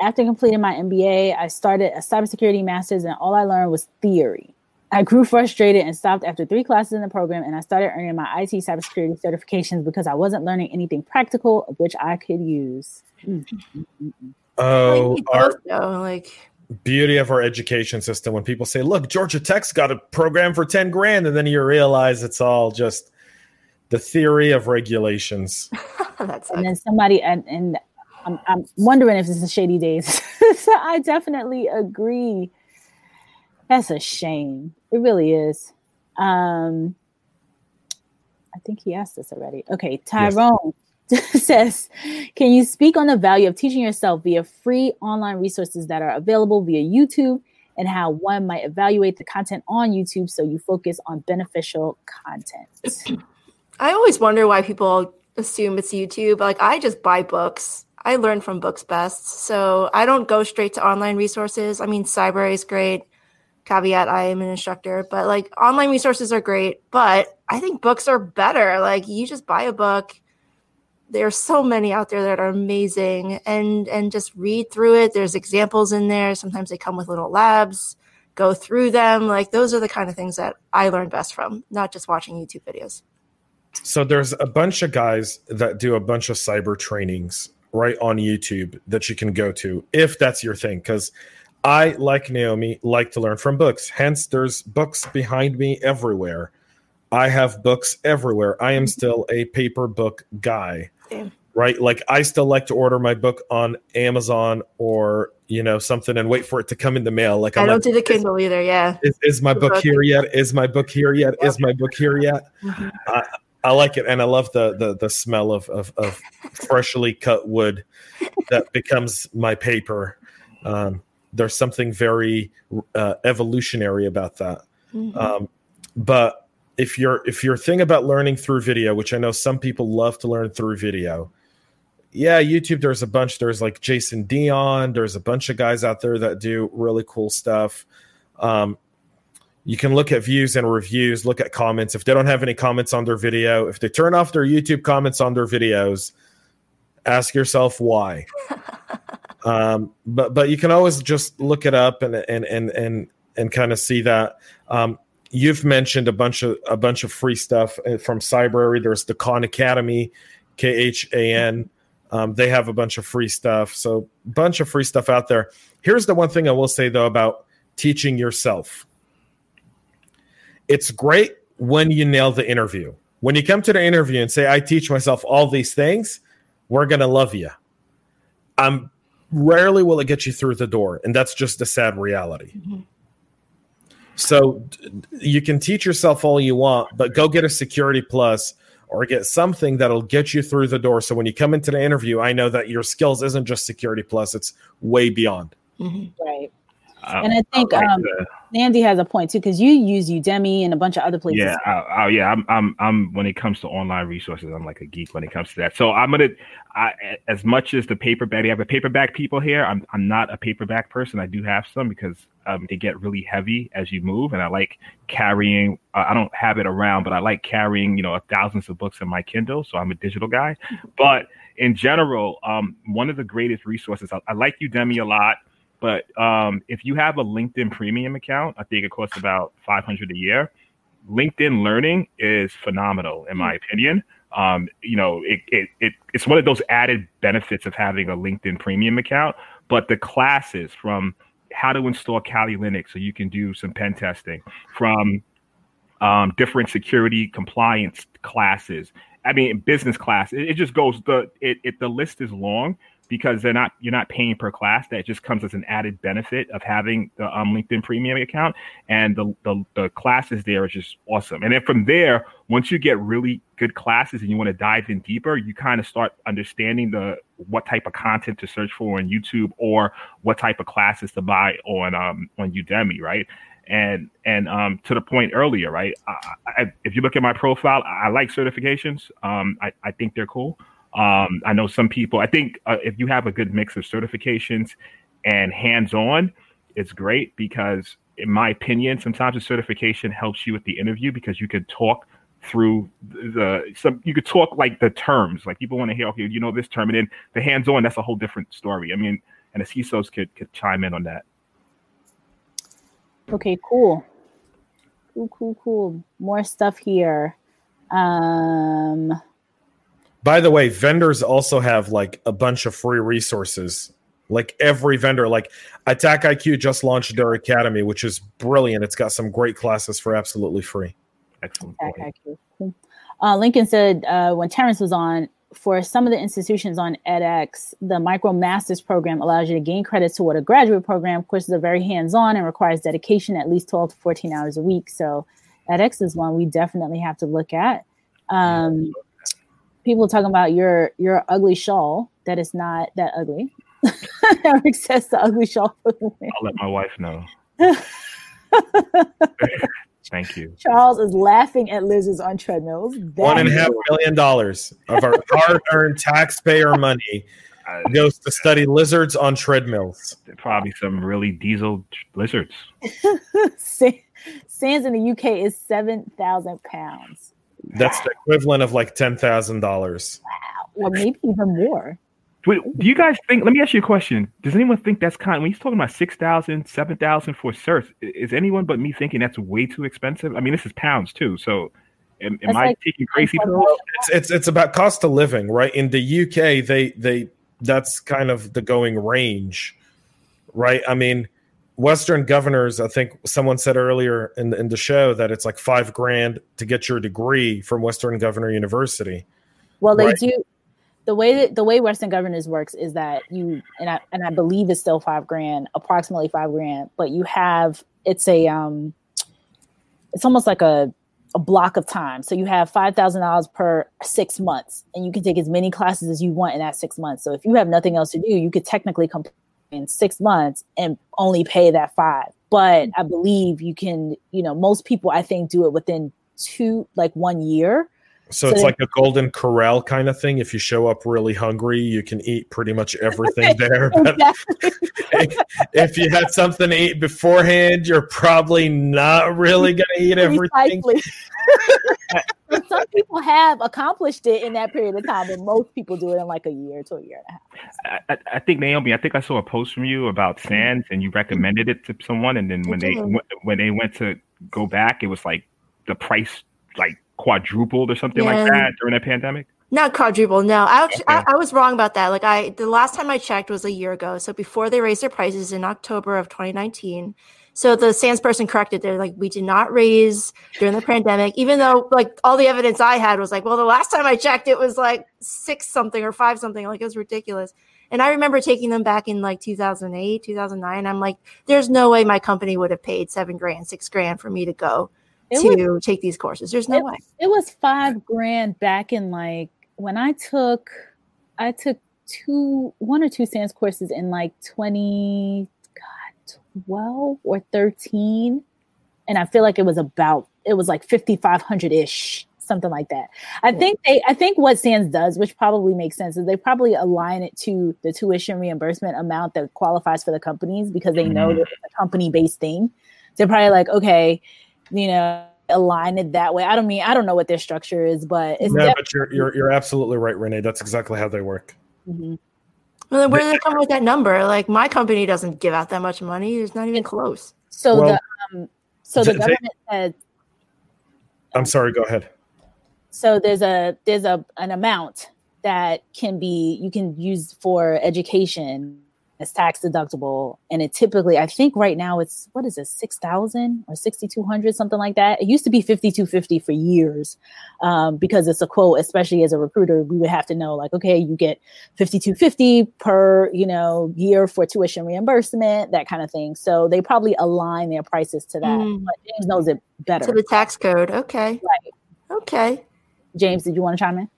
After completing my MBA, I started a cybersecurity master's, and all I learned was theory. I grew frustrated and stopped after three classes in the program, and I started earning my IT cybersecurity certifications because I wasn't learning anything practical of which I could use. Mm-hmm. Mm-hmm.
Oh, our
like
beauty of our education system. When people say, "Look, Georgia Tech's got a program for ten grand," and then you realize it's all just the theory of regulations.
That's and then somebody and and I'm, I'm wondering if this is shady days. so I definitely agree that's a shame. It really is. Um, I think he asked this already. Okay, Tyrone yes. says, "Can you speak on the value of teaching yourself via free online resources that are available via YouTube, and how one might evaluate the content on YouTube so you focus on beneficial content?"
I always wonder why people assume it's YouTube. Like I just buy books. I learn from books best, so I don't go straight to online resources. I mean, Cybrary is great. Caveat i am an instructor but like online resources are great but i think books are better. Like you just buy a book. There's so many out there that are amazing and and just read through it. There's examples in there. Sometimes they come with little labs. Go through them. Like those are the kind of things that i learn best from not just watching youtube videos.
So there's a bunch of guys that do a bunch of cyber trainings right on youtube that you can go to if that's your thing because I, like Naomi, like to learn from books. Hence, there's books behind me everywhere. I have books everywhere. I am still a paper book guy. Right? Like I still like to order my book on Amazon or you know something and wait for it to come in the mail. Like
I'm
do not
like, do the Kindle either. Yeah.
Is, is my book, book here yet? Is my book here yet? Is my book here yet? Mm-hmm. I, I like it, and I love the the the smell of of, of freshly cut wood that becomes my paper. Um, there's something very uh, evolutionary about that. Mm-hmm. Um, but if you're if your thing about learning through video, which I know some people love to learn through video, yeah, YouTube. There's a bunch. There's like Jason Dion. There's a bunch of guys out there that do really cool stuff. Um, you can look at views and reviews, look at comments. If they don't have any comments on their video, if they turn off their YouTube comments on their videos, ask yourself why. Um, but but you can always just look it up and and and and and kind of see that. Um, you've mentioned a bunch of a bunch of free stuff uh, from Cybrary. There's the Khan Academy, K H A N. Um, they have a bunch of free stuff. So bunch of free stuff out there. Here's the one thing I will say though about teaching yourself. It's great when you nail the interview. When you come to the interview and say, I teach myself all these things, we're gonna love you. I'm rarely will it get you through the door and that's just a sad reality mm-hmm. so you can teach yourself all you want but go get a security plus or get something that'll get you through the door so when you come into the interview i know that your skills isn't just security plus it's way beyond
mm-hmm. right uh, and I think like um, Andy has a point too because you use Udemy and a bunch of other places.
Yeah, I, I, yeah. I'm, I'm, I'm. When it comes to online resources, I'm like a geek when it comes to that. So I'm gonna, I, as much as the paperback, you have a paperback people here. I'm, I'm not a paperback person. I do have some because um, they get really heavy as you move, and I like carrying. Uh, I don't have it around, but I like carrying, you know, thousands of books in my Kindle. So I'm a digital guy. But in general, um, one of the greatest resources. I, I like Udemy a lot. But um, if you have a LinkedIn premium account, I think it costs about 500 a year. LinkedIn Learning is phenomenal, in my opinion. Um, you know, it, it, it, it's one of those added benefits of having a LinkedIn premium account. But the classes from how to install Kali Linux so you can do some pen testing from um, different security compliance classes. I mean, business class. It, it just goes the it, it the list is long because they're not you're not paying per class. That just comes as an added benefit of having the um, LinkedIn Premium account, and the, the the classes there just awesome. And then from there, once you get really good classes and you want to dive in deeper, you kind of start understanding the what type of content to search for on YouTube or what type of classes to buy on um, on Udemy, right? And and um, to the point earlier, right? I, I, if you look at my profile, I like certifications. Um, I, I think they're cool. Um, I know some people. I think uh, if you have a good mix of certifications and hands-on, it's great because, in my opinion, sometimes a certification helps you with the interview because you can talk through the some you could talk like the terms. Like people want to hear okay you know this term and then the hands-on that's a whole different story. I mean and the CISOs could could chime in on that.
Okay cool. Cool cool cool. More stuff here. Um
by the way, vendors also have like a bunch of free resources. Like every vendor, like Attack IQ just launched their academy, which is brilliant. It's got some great classes for absolutely free.
Excellent. Attack IQ. Uh, Lincoln said uh, when Terrence was on, for some of the institutions on edX, the micro master's program allows you to gain credits toward a graduate program. Courses are very hands on and requires dedication at least 12 to 14 hours a week. So edX is one we definitely have to look at. Um, people talking about your your ugly shawl that is not that ugly. Eric says the ugly shawl.
I'll let my wife know. Thank you.
Charles is laughing at lizards on treadmills.
That One and a half million dollars of our hard-earned taxpayer money goes to study lizards on treadmills.
Probably some really diesel lizards.
SANS in the UK is seven thousand pounds.
That's the equivalent of like ten thousand dollars.
Wow, or maybe even more.
do you guys think? Let me ask you a question. Does anyone think that's kind? Of, when he's talking about six thousand, seven thousand for certs, is anyone but me thinking that's way too expensive? I mean, this is pounds too. So, am, am I like, taking crazy pills?
It's, it's it's about cost of living, right? In the UK, they they that's kind of the going range, right? I mean, Western governors, I think someone said earlier in the, in the show that it's like five grand to get your degree from Western Governor University.
Well, they right? do. The way that the way Western Governors works is that you and I and I believe it's still five grand, approximately five grand, but you have it's a um, it's almost like a a block of time. So you have five thousand dollars per six months, and you can take as many classes as you want in that six months. So if you have nothing else to do, you could technically complete in six months and only pay that five. But mm-hmm. I believe you can, you know, most people I think do it within two, like one year.
So, so it's like a golden corral kind of thing. If you show up really hungry, you can eat pretty much everything there. But if, if, you had something to eat beforehand, you're probably not really going to eat everything.
Some people have accomplished it in that period of time, and most people do it in like a year to a year and
a half. I, I think Naomi, I think I saw a post from you about mm-hmm. SANS, and you recommended it to someone, and then when they when they went to go back, it was like the price like quadrupled or something yeah. like that during that pandemic?
Not quadruple. No, I, actually, okay. I, I was wrong about that. Like I, the last time I checked was a year ago. So before they raised their prices in October of 2019. So the SANS person corrected. They're like, we did not raise during the pandemic, even though like all the evidence I had was like, well, the last time I checked, it was like six something or five something. Like it was ridiculous. And I remember taking them back in like 2008, 2009. I'm like, there's no way my company would have paid seven grand, six grand for me to go it to was, take these courses. There's no
it,
way.
It was five grand back in like when I took, I took two, one or two SANS courses in like 20, God, 12 or 13. And I feel like it was about, it was like 5,500 ish, something like that. I think they, I think what SANS does, which probably makes sense, is they probably align it to the tuition reimbursement amount that qualifies for the companies because they know mm-hmm. that it's a company based thing. They're probably like, okay, you know, align it that way. I don't mean I don't know what their structure is, but it's
yeah, but you're, you're you're absolutely right, Renee. That's exactly how they work.
Mm-hmm. Well, then where do they come with that number? Like my company doesn't give out that much money. It's not even close.
So well, the um, so the government said.
I'm sorry. Go ahead.
So there's a there's a an amount that can be you can use for education It's tax deductible, and it typically, I think, right now it's what is it, six thousand or sixty two hundred, something like that. It used to be fifty two fifty for years, um, because it's a quote. Especially as a recruiter, we would have to know, like, okay, you get fifty two fifty per, you know, year for tuition reimbursement, that kind of thing. So they probably align their prices to that.
Mm.
But James knows it better.
To the tax code. Okay.
Right.
Okay.
James, did you want to chime in?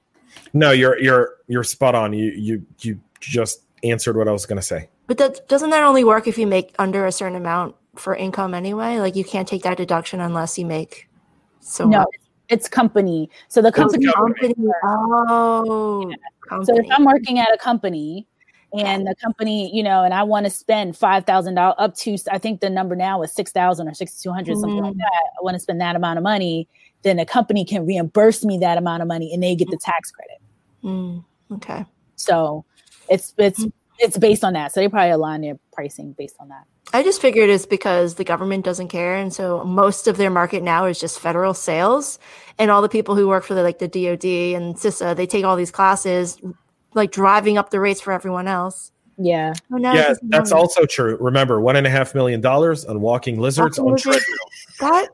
No, you're you're you're spot on. You you you just answered what I was going to say.
But that, doesn't that only work if you make under a certain amount for income anyway? Like you can't take that deduction unless you make so
no,
much.
it's company. So the company.
Company. Oh,
So if. I'm working at a company and the company, you know, and I want to spend five thousand dollars up to, I think the number now is six thousand or six two hundred, something like
Mm.
that. I want to spend that amount of money, then the company can reimburse me that amount of money, and they get the tax credit.
Mm, okay.
So it's it's it's based on that. So they probably align their pricing based on that.
I just figured it's because the government doesn't care, and so most of their market now is just federal sales, and all the people who work for the like the DoD and CISA, they take all these classes, like driving up the rates for everyone else.
Yeah.
Oh, now
yeah, that's also true. Remember, one and a half million dollars on walking lizards
Walking
on
lizards.
treadmill.
that.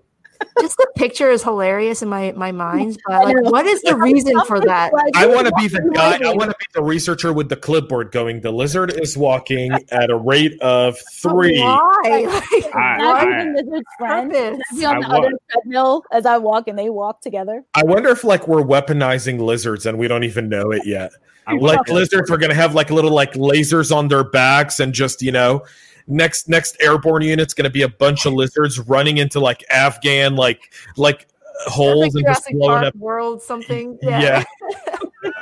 Just the picture is hilarious in my my mind, but like, what is the reason for that?
I want to be the guy. I want to be the researcher with the clipboard going. The lizard is walking at a rate of
But
three.
Why? Like,
I-
Not
what
even lizard friends. Be on the
I
other treadmill as I walk, and they walk together.
I wonder if like we're weaponizing lizards and we don't even know it yet.
I
Like
was-
lizards are gonna have like little like lasers on their backs and just you know next next airborne unit's gonna be a bunch of lizards running into like Afghan like like uh, holes and just
Jurassic
blowing up.
World something.
Yeah.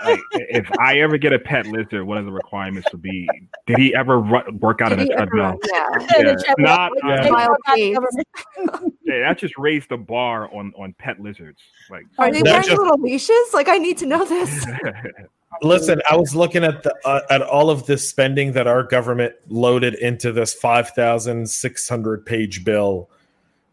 like, if I ever get a pet lizard, what are the requirements to be? Did he ever ru- work out
Did
in a treadmill?
yeah.
And
Yeah, not
Yeah.
They
Wild
work out
pigs.
government.
Yeah, that just raised the bar on on pet lizards. Like,
Are they wearing
just-
little leashes? Like, I need to know this.
Listen, I was looking at the uh, at all of this spending that our government loaded into this five thousand six hundred page bill.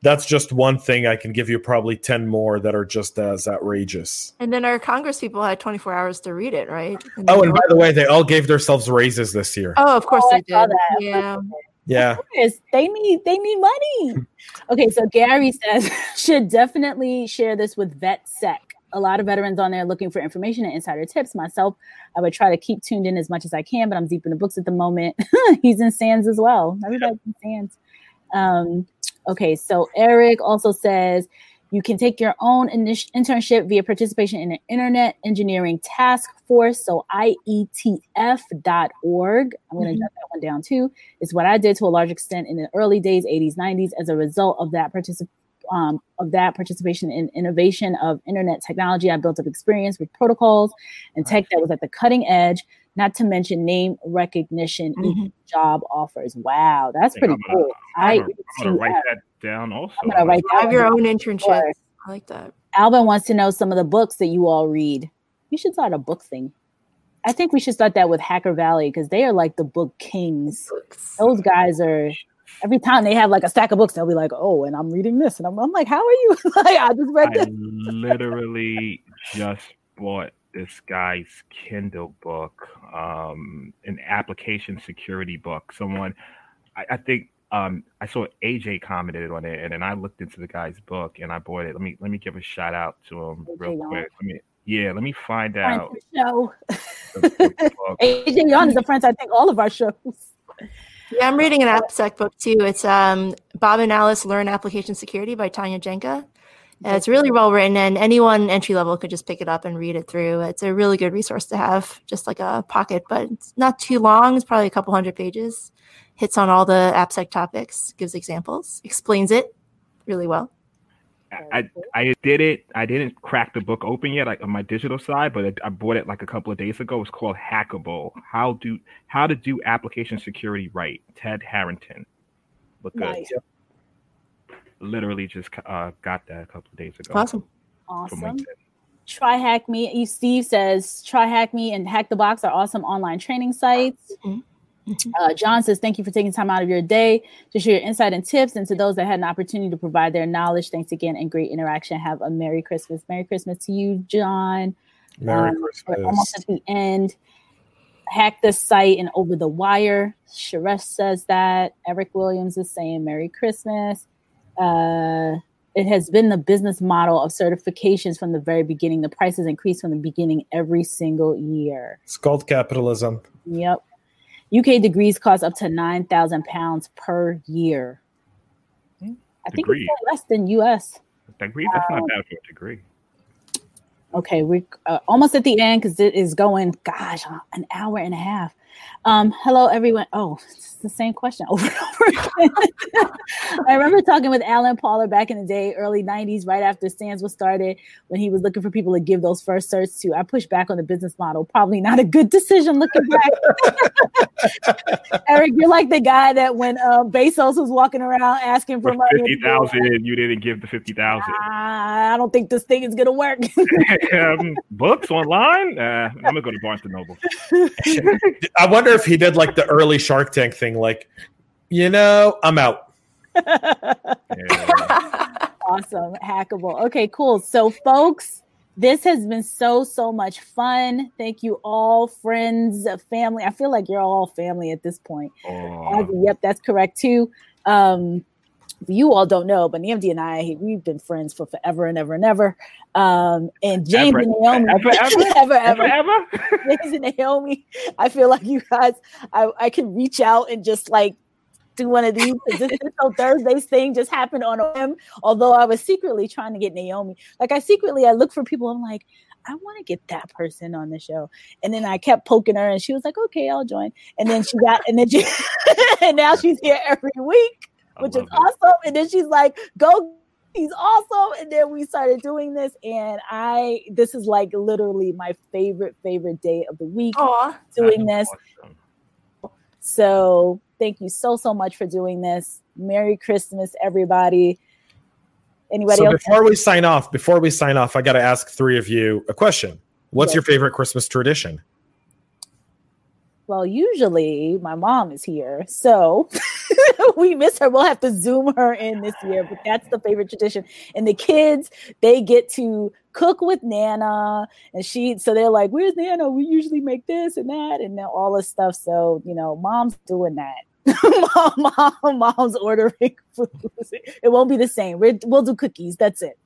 That's just one thing. I can give you probably ten more that are just as outrageous.
And then our Congress people had 24 hours to read it, right? And
Oh, and by the way, they all gave themselves raises this year.
oh, of course
Oh, I
they
saw
did.
that.
Yeah.
Yeah,
Yes, they need they need money. Okay, so Gary says should definitely share this with VetSec. A lot of veterans on there looking for information and insider tips. Myself, I would try to keep tuned in as much as I can, but I'm deep in the books at the moment. He's in SANS as well. Everybody's in SANS. Um, okay, so Eric also says you can take your own init- internship via participation in an internet engineering task force. So IETF.org. I'm going to
Mhm.
jot that one down too. Is what I did to a large extent in the early days, 80s, 90s, as a result of that particip- um, of that participation in innovation of internet technology. I built up experience with protocols and tech that was at the cutting edge. Not to mention name recognition, equal job offers. Wow, that's
think
pretty
I'm gonna-
cool.
I'm gonna, I'm gonna write that down. Also,
I'm gonna write
Have your own internship.
Sure.
I like that.
Alvin wants to know some of the books that you all read. You should start a book thing. I think we should start that with Hacker Valley because they are like the book kings.
Books.
Those guys are. Every time they have like a stack of books, they'll be like, "Oh, and I'm reading this," and I'm, I'm like, "How are you?" like, I just read
I
this.
literally just bought this guy's Kindle book, um, an application security book. Someone, I, I think, um, I saw AJ commented on it, and then I looked into the guy's book and I bought it. Let me let me give a shout out to him
AJ
real quick. Let me, yeah, let me find out.
the
the.
AJ Young is a friend. I think all of our shows.
Yeah, I'm reading an AppSec book too. It's um, Bob and Alice Learn Application Security by Tanya Janca. Uh, it's really well written, and anyone entry level could just pick it up and read it through. It's a really good resource to have, just like a pocket, but it's not too long. It's probably a couple hundred pages. Hits on all the AppSec topics, gives examples, explains it really well.
I, I did it. I didn't crack the book open yet, like on my digital side, but I bought it like a couple of days ago. It's called Hackable: How do How to Do Application Security Right. Ted Harrington. Look good.
Nice.
Literally just uh, got that a couple of days ago.
Awesome.
Awesome. Try Hack Me. You Steve says Try Hack Me and Hack the Box are awesome online training sites.
Mhm. Mhm.
Uh, John says thank you for taking time out of your day to share your insight and tips, and to those that had an opportunity to provide their knowledge. Thanks again and great interaction. Have a Merry Christmas. Merry Christmas to you, John.
Merry
Um, We're almost at the end. hack the site and over the wire. Sharesh says that. Eric Williams is saying Merry Christmas. Uh, it has been the business model of certifications from the very beginning. The prices increase from the beginning every single year.
It's called capitalism.
Yep. UK degrees cost up to nine thousand pounds per year. I think
Degree.
it's less than US.
Degree? That's not bad for a degree.
Okay, we're uh, almost at the end because it is going, gosh, an hour and a half. Um, hello, everyone. Oh, it's the same question over and over again. I remember talking with Alan Paller back in the day, early 90s, right after SANS was started, when he was looking for people to give those first certs to. I pushed back on the business model. Probably not a good decision looking back. Eric, you're like the guy that when uh, Bezos was walking around asking for
For
money.
fifty thousand, you didn't give the fifty thousand.
"Ah, I don't think this thing is going to work.
um, books online? Uh, I'm gonna go to Barnes and Noble.
I wonder if he did like the early Shark Tank thing, like, you know, I'm out.
Yeah.
awesome. Hackable. Okay cool. So folks this has been so so much fun. Thank you all friends family. I feel like you're all family at this point.
Oh,
yep that's correct too. Um you all don't know but Namdi and i we've been friends for forever and ever and ever um and james
Ever.
and naomi
Ever, ever?
ever, ever. James and Naomi, I feel like you guys, I, I can reach out and just like do one of these. This so Thursday's thing just happened on him. Although I was secretly trying to get Naomi, like I secretly I look for people. I'm like, I want to get that person on the show, and then I kept poking her, and she was like, okay, I'll join. And then she got, and then she, and now she's here every week, which is
it.
awesome. And then she's like, go. He's awesome. And then we started doing this, and I this is like literally my favorite, favorite day of the week
Aw.
doing this.
awesome.
So thank you so so much for doing this. Merry Christmas, everybody. Anybody
So
else?
before we sign off, before we sign off, I got to ask three of you a question. What's
Yes.
your favorite Christmas tradition?
Well, usually my mom is here, so we miss her. We'll have to zoom her in this year, but that's the favorite tradition. And the kids, they get to cook with Nana, and she. So they're like, "Where's Nana? We usually make this and that, and all this stuff." So you know, mom's doing that. mom, mom, mom's ordering food. It won't be the same. We're, we'll do cookies. That's it.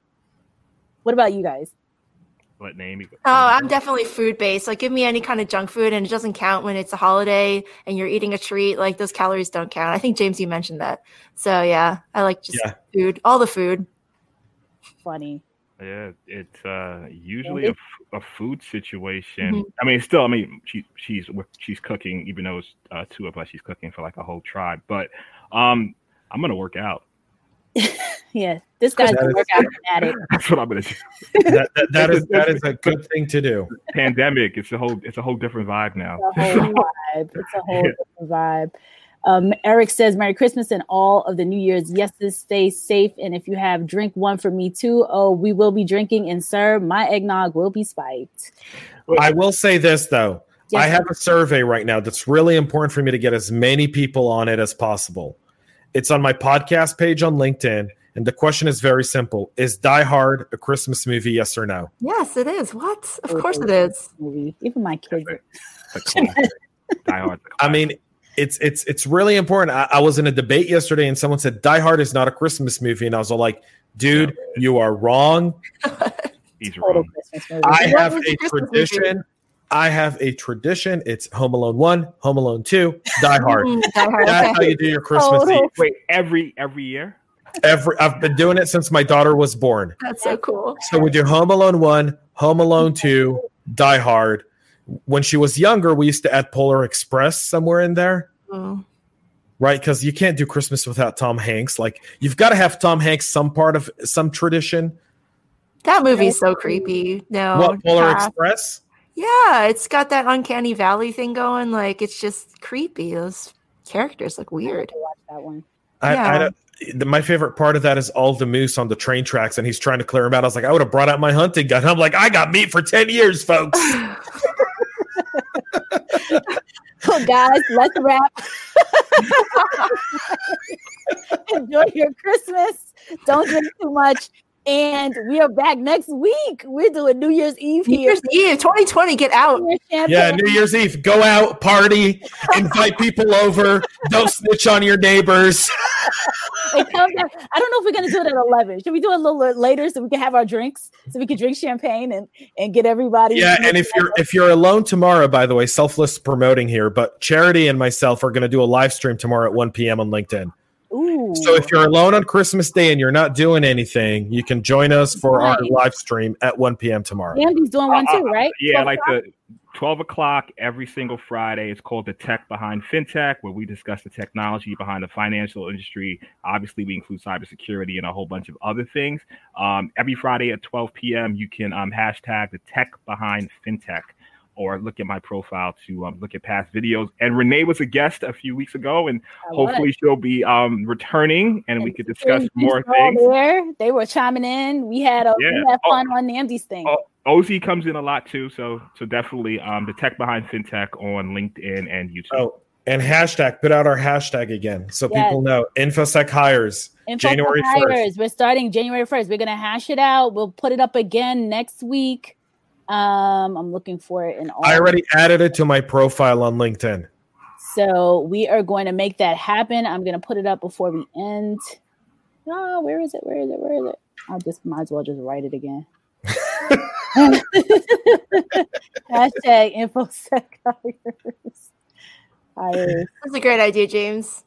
What about you guys?
Let Naomi go.
Oh, I'm definitely food based. Like, give me any kind of junk food, and it doesn't count when it's a holiday and you're eating a treat. Like, those calories don't count. I think James, you mentioned that. So yeah, I like just
Yeah.
food, all the food.
Funny.
Yeah, it's uh, usually a food situation.
Mhm.
I mean, still, I mean, she, she's she's cooking, even though it's uh, two of us. She's cooking for like a whole tribe. But um, I'm gonna work out.
Yeah, this guy's
That
a workout fanatic.
That's what I'm gonna do.
That, that, that is that is a good thing to do.
Pandemic. It's a whole. It's a whole different vibe now.
It's a whole vibe. It's a whole different vibe. Um, Eric says, Merry Christmas and all of the New Year's yeses. Stay safe. And if you have drink one for me too, oh, we will be drinking. And sir, my eggnog will be spiked.
I will say this though.
Yes.
I have a survey right now that's really important for me to get as many people on it as possible. It's on my podcast page on LinkedIn. And the question is very simple Is Die Hard a Christmas movie? Yes or no?
Yes, it is. What? Of
Oh,
course it is.
Movie. Even my kids.
It's. Die Hard's a
I mean, it's it's it's really important. I, I was in a debate yesterday and someone said Die Hard is not a Christmas movie. And I was all like, dude, you are wrong.
he's
um,
wrong.
I have a
a Christmas movie?
Tradition. I have a tradition. It's Home Alone 1, Home Alone 2, Die Hard.
Die Hard,
That's how you do your Christmas
Total.
Eve.
Wait, every every year.
Every I've been doing it since my daughter was born.
That's so cool.
So we do Home Alone 1, Home Alone 2, Die Hard. When she was younger, we used to add Polar Express somewhere in there,
Mm.
right? Because you can't do Christmas without Tom Hanks. Like you've got to have Tom Hanks some part of some tradition.
That movie's so creepy. No.
what Polar
pass.
Express?
Yeah, it's got that uncanny valley thing going. Like it's just creepy. Those characters look weird.
Watch that one.
I, I
Yeah.
don't, the, my favorite part of that is all the moose on the train tracks, and he's trying to clear them out. I was like, I would have brought out my hunting gun. I'm like, I got meat for ten years, folks.
So guys, let's wrap. Enjoy your Christmas. Don't drink too much. And we are back next week. We're doing New Year's Eve here.
New
here.
Year's Eve, 2020, get out.
Yeah, New Year's Eve. Go out, party, invite people over. Don't snitch on your neighbors.
It comes out- I don't know if we're gonna do it at 11. Should we do it a little bit later so we can have our drinks, so we can drink champagne and and get everybody?
Yeah, and if you're if you're alone tomorrow, by the way, selfless promoting here, but Charity and myself are going to do a live stream tomorrow at 1 p.m. on LinkedIn.
Ooh.
So if you're alone on Christmas Day and you're not doing anything, you can join us for our live stream at 1 p.m. tomorrow.
Andy's doing one
Uh,
too, right?
Yeah,
12
like
o'clock?
the 12 o'clock every single Friday. It's called The Tech Behind FinTech, where we discuss the technology behind the financial industry. Obviously, we include cybersecurity and a whole bunch of other things. Um, every Friday at 12 p.m., you can um, hashtag The Tech Behind FinTech or look at my profile to um, look at past videos. And Renee was a guest a few weeks ago, and
I
hopefully
was.
she'll be um, returning and we could discuss
Thank
more
you for all
things.
There, they were chiming in. We had a
Yeah.
we had
Oh.
fun on Namdy's thing.
Oh, OZ comes in a lot too, so so definitely um, the tech behind fintech on LinkedIn and YouTube.
Oh, and hashtag, put out our hashtag again so
Yes.
people know. InfoSec hires.
Info
January
for
1st.
We're starting January 1st. We're gonna hash it out. We'll put it up again next week. Um, I'm looking for it in all.
I already added it to my profile on LinkedIn.
So we are going to make that happen. I'm going to put it up before we end. Oh, where is it? Where is it? Where is it? I just might as well just write it again. Hashtag infosec hires. Hires.
That's a great idea, James.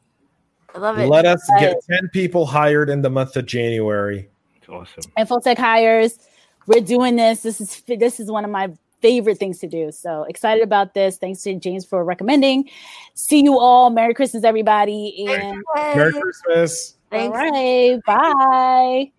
I love it.
Let us get 10 people hired in the month of January.
It's awesome.
Infosec hires. We're doing this. This is this is one of my favorite things to do. So excited about this. Thanks to James for recommending. See you all. Merry Christmas, everybody. And
Merry Christmas.
Thanks.
right, bye.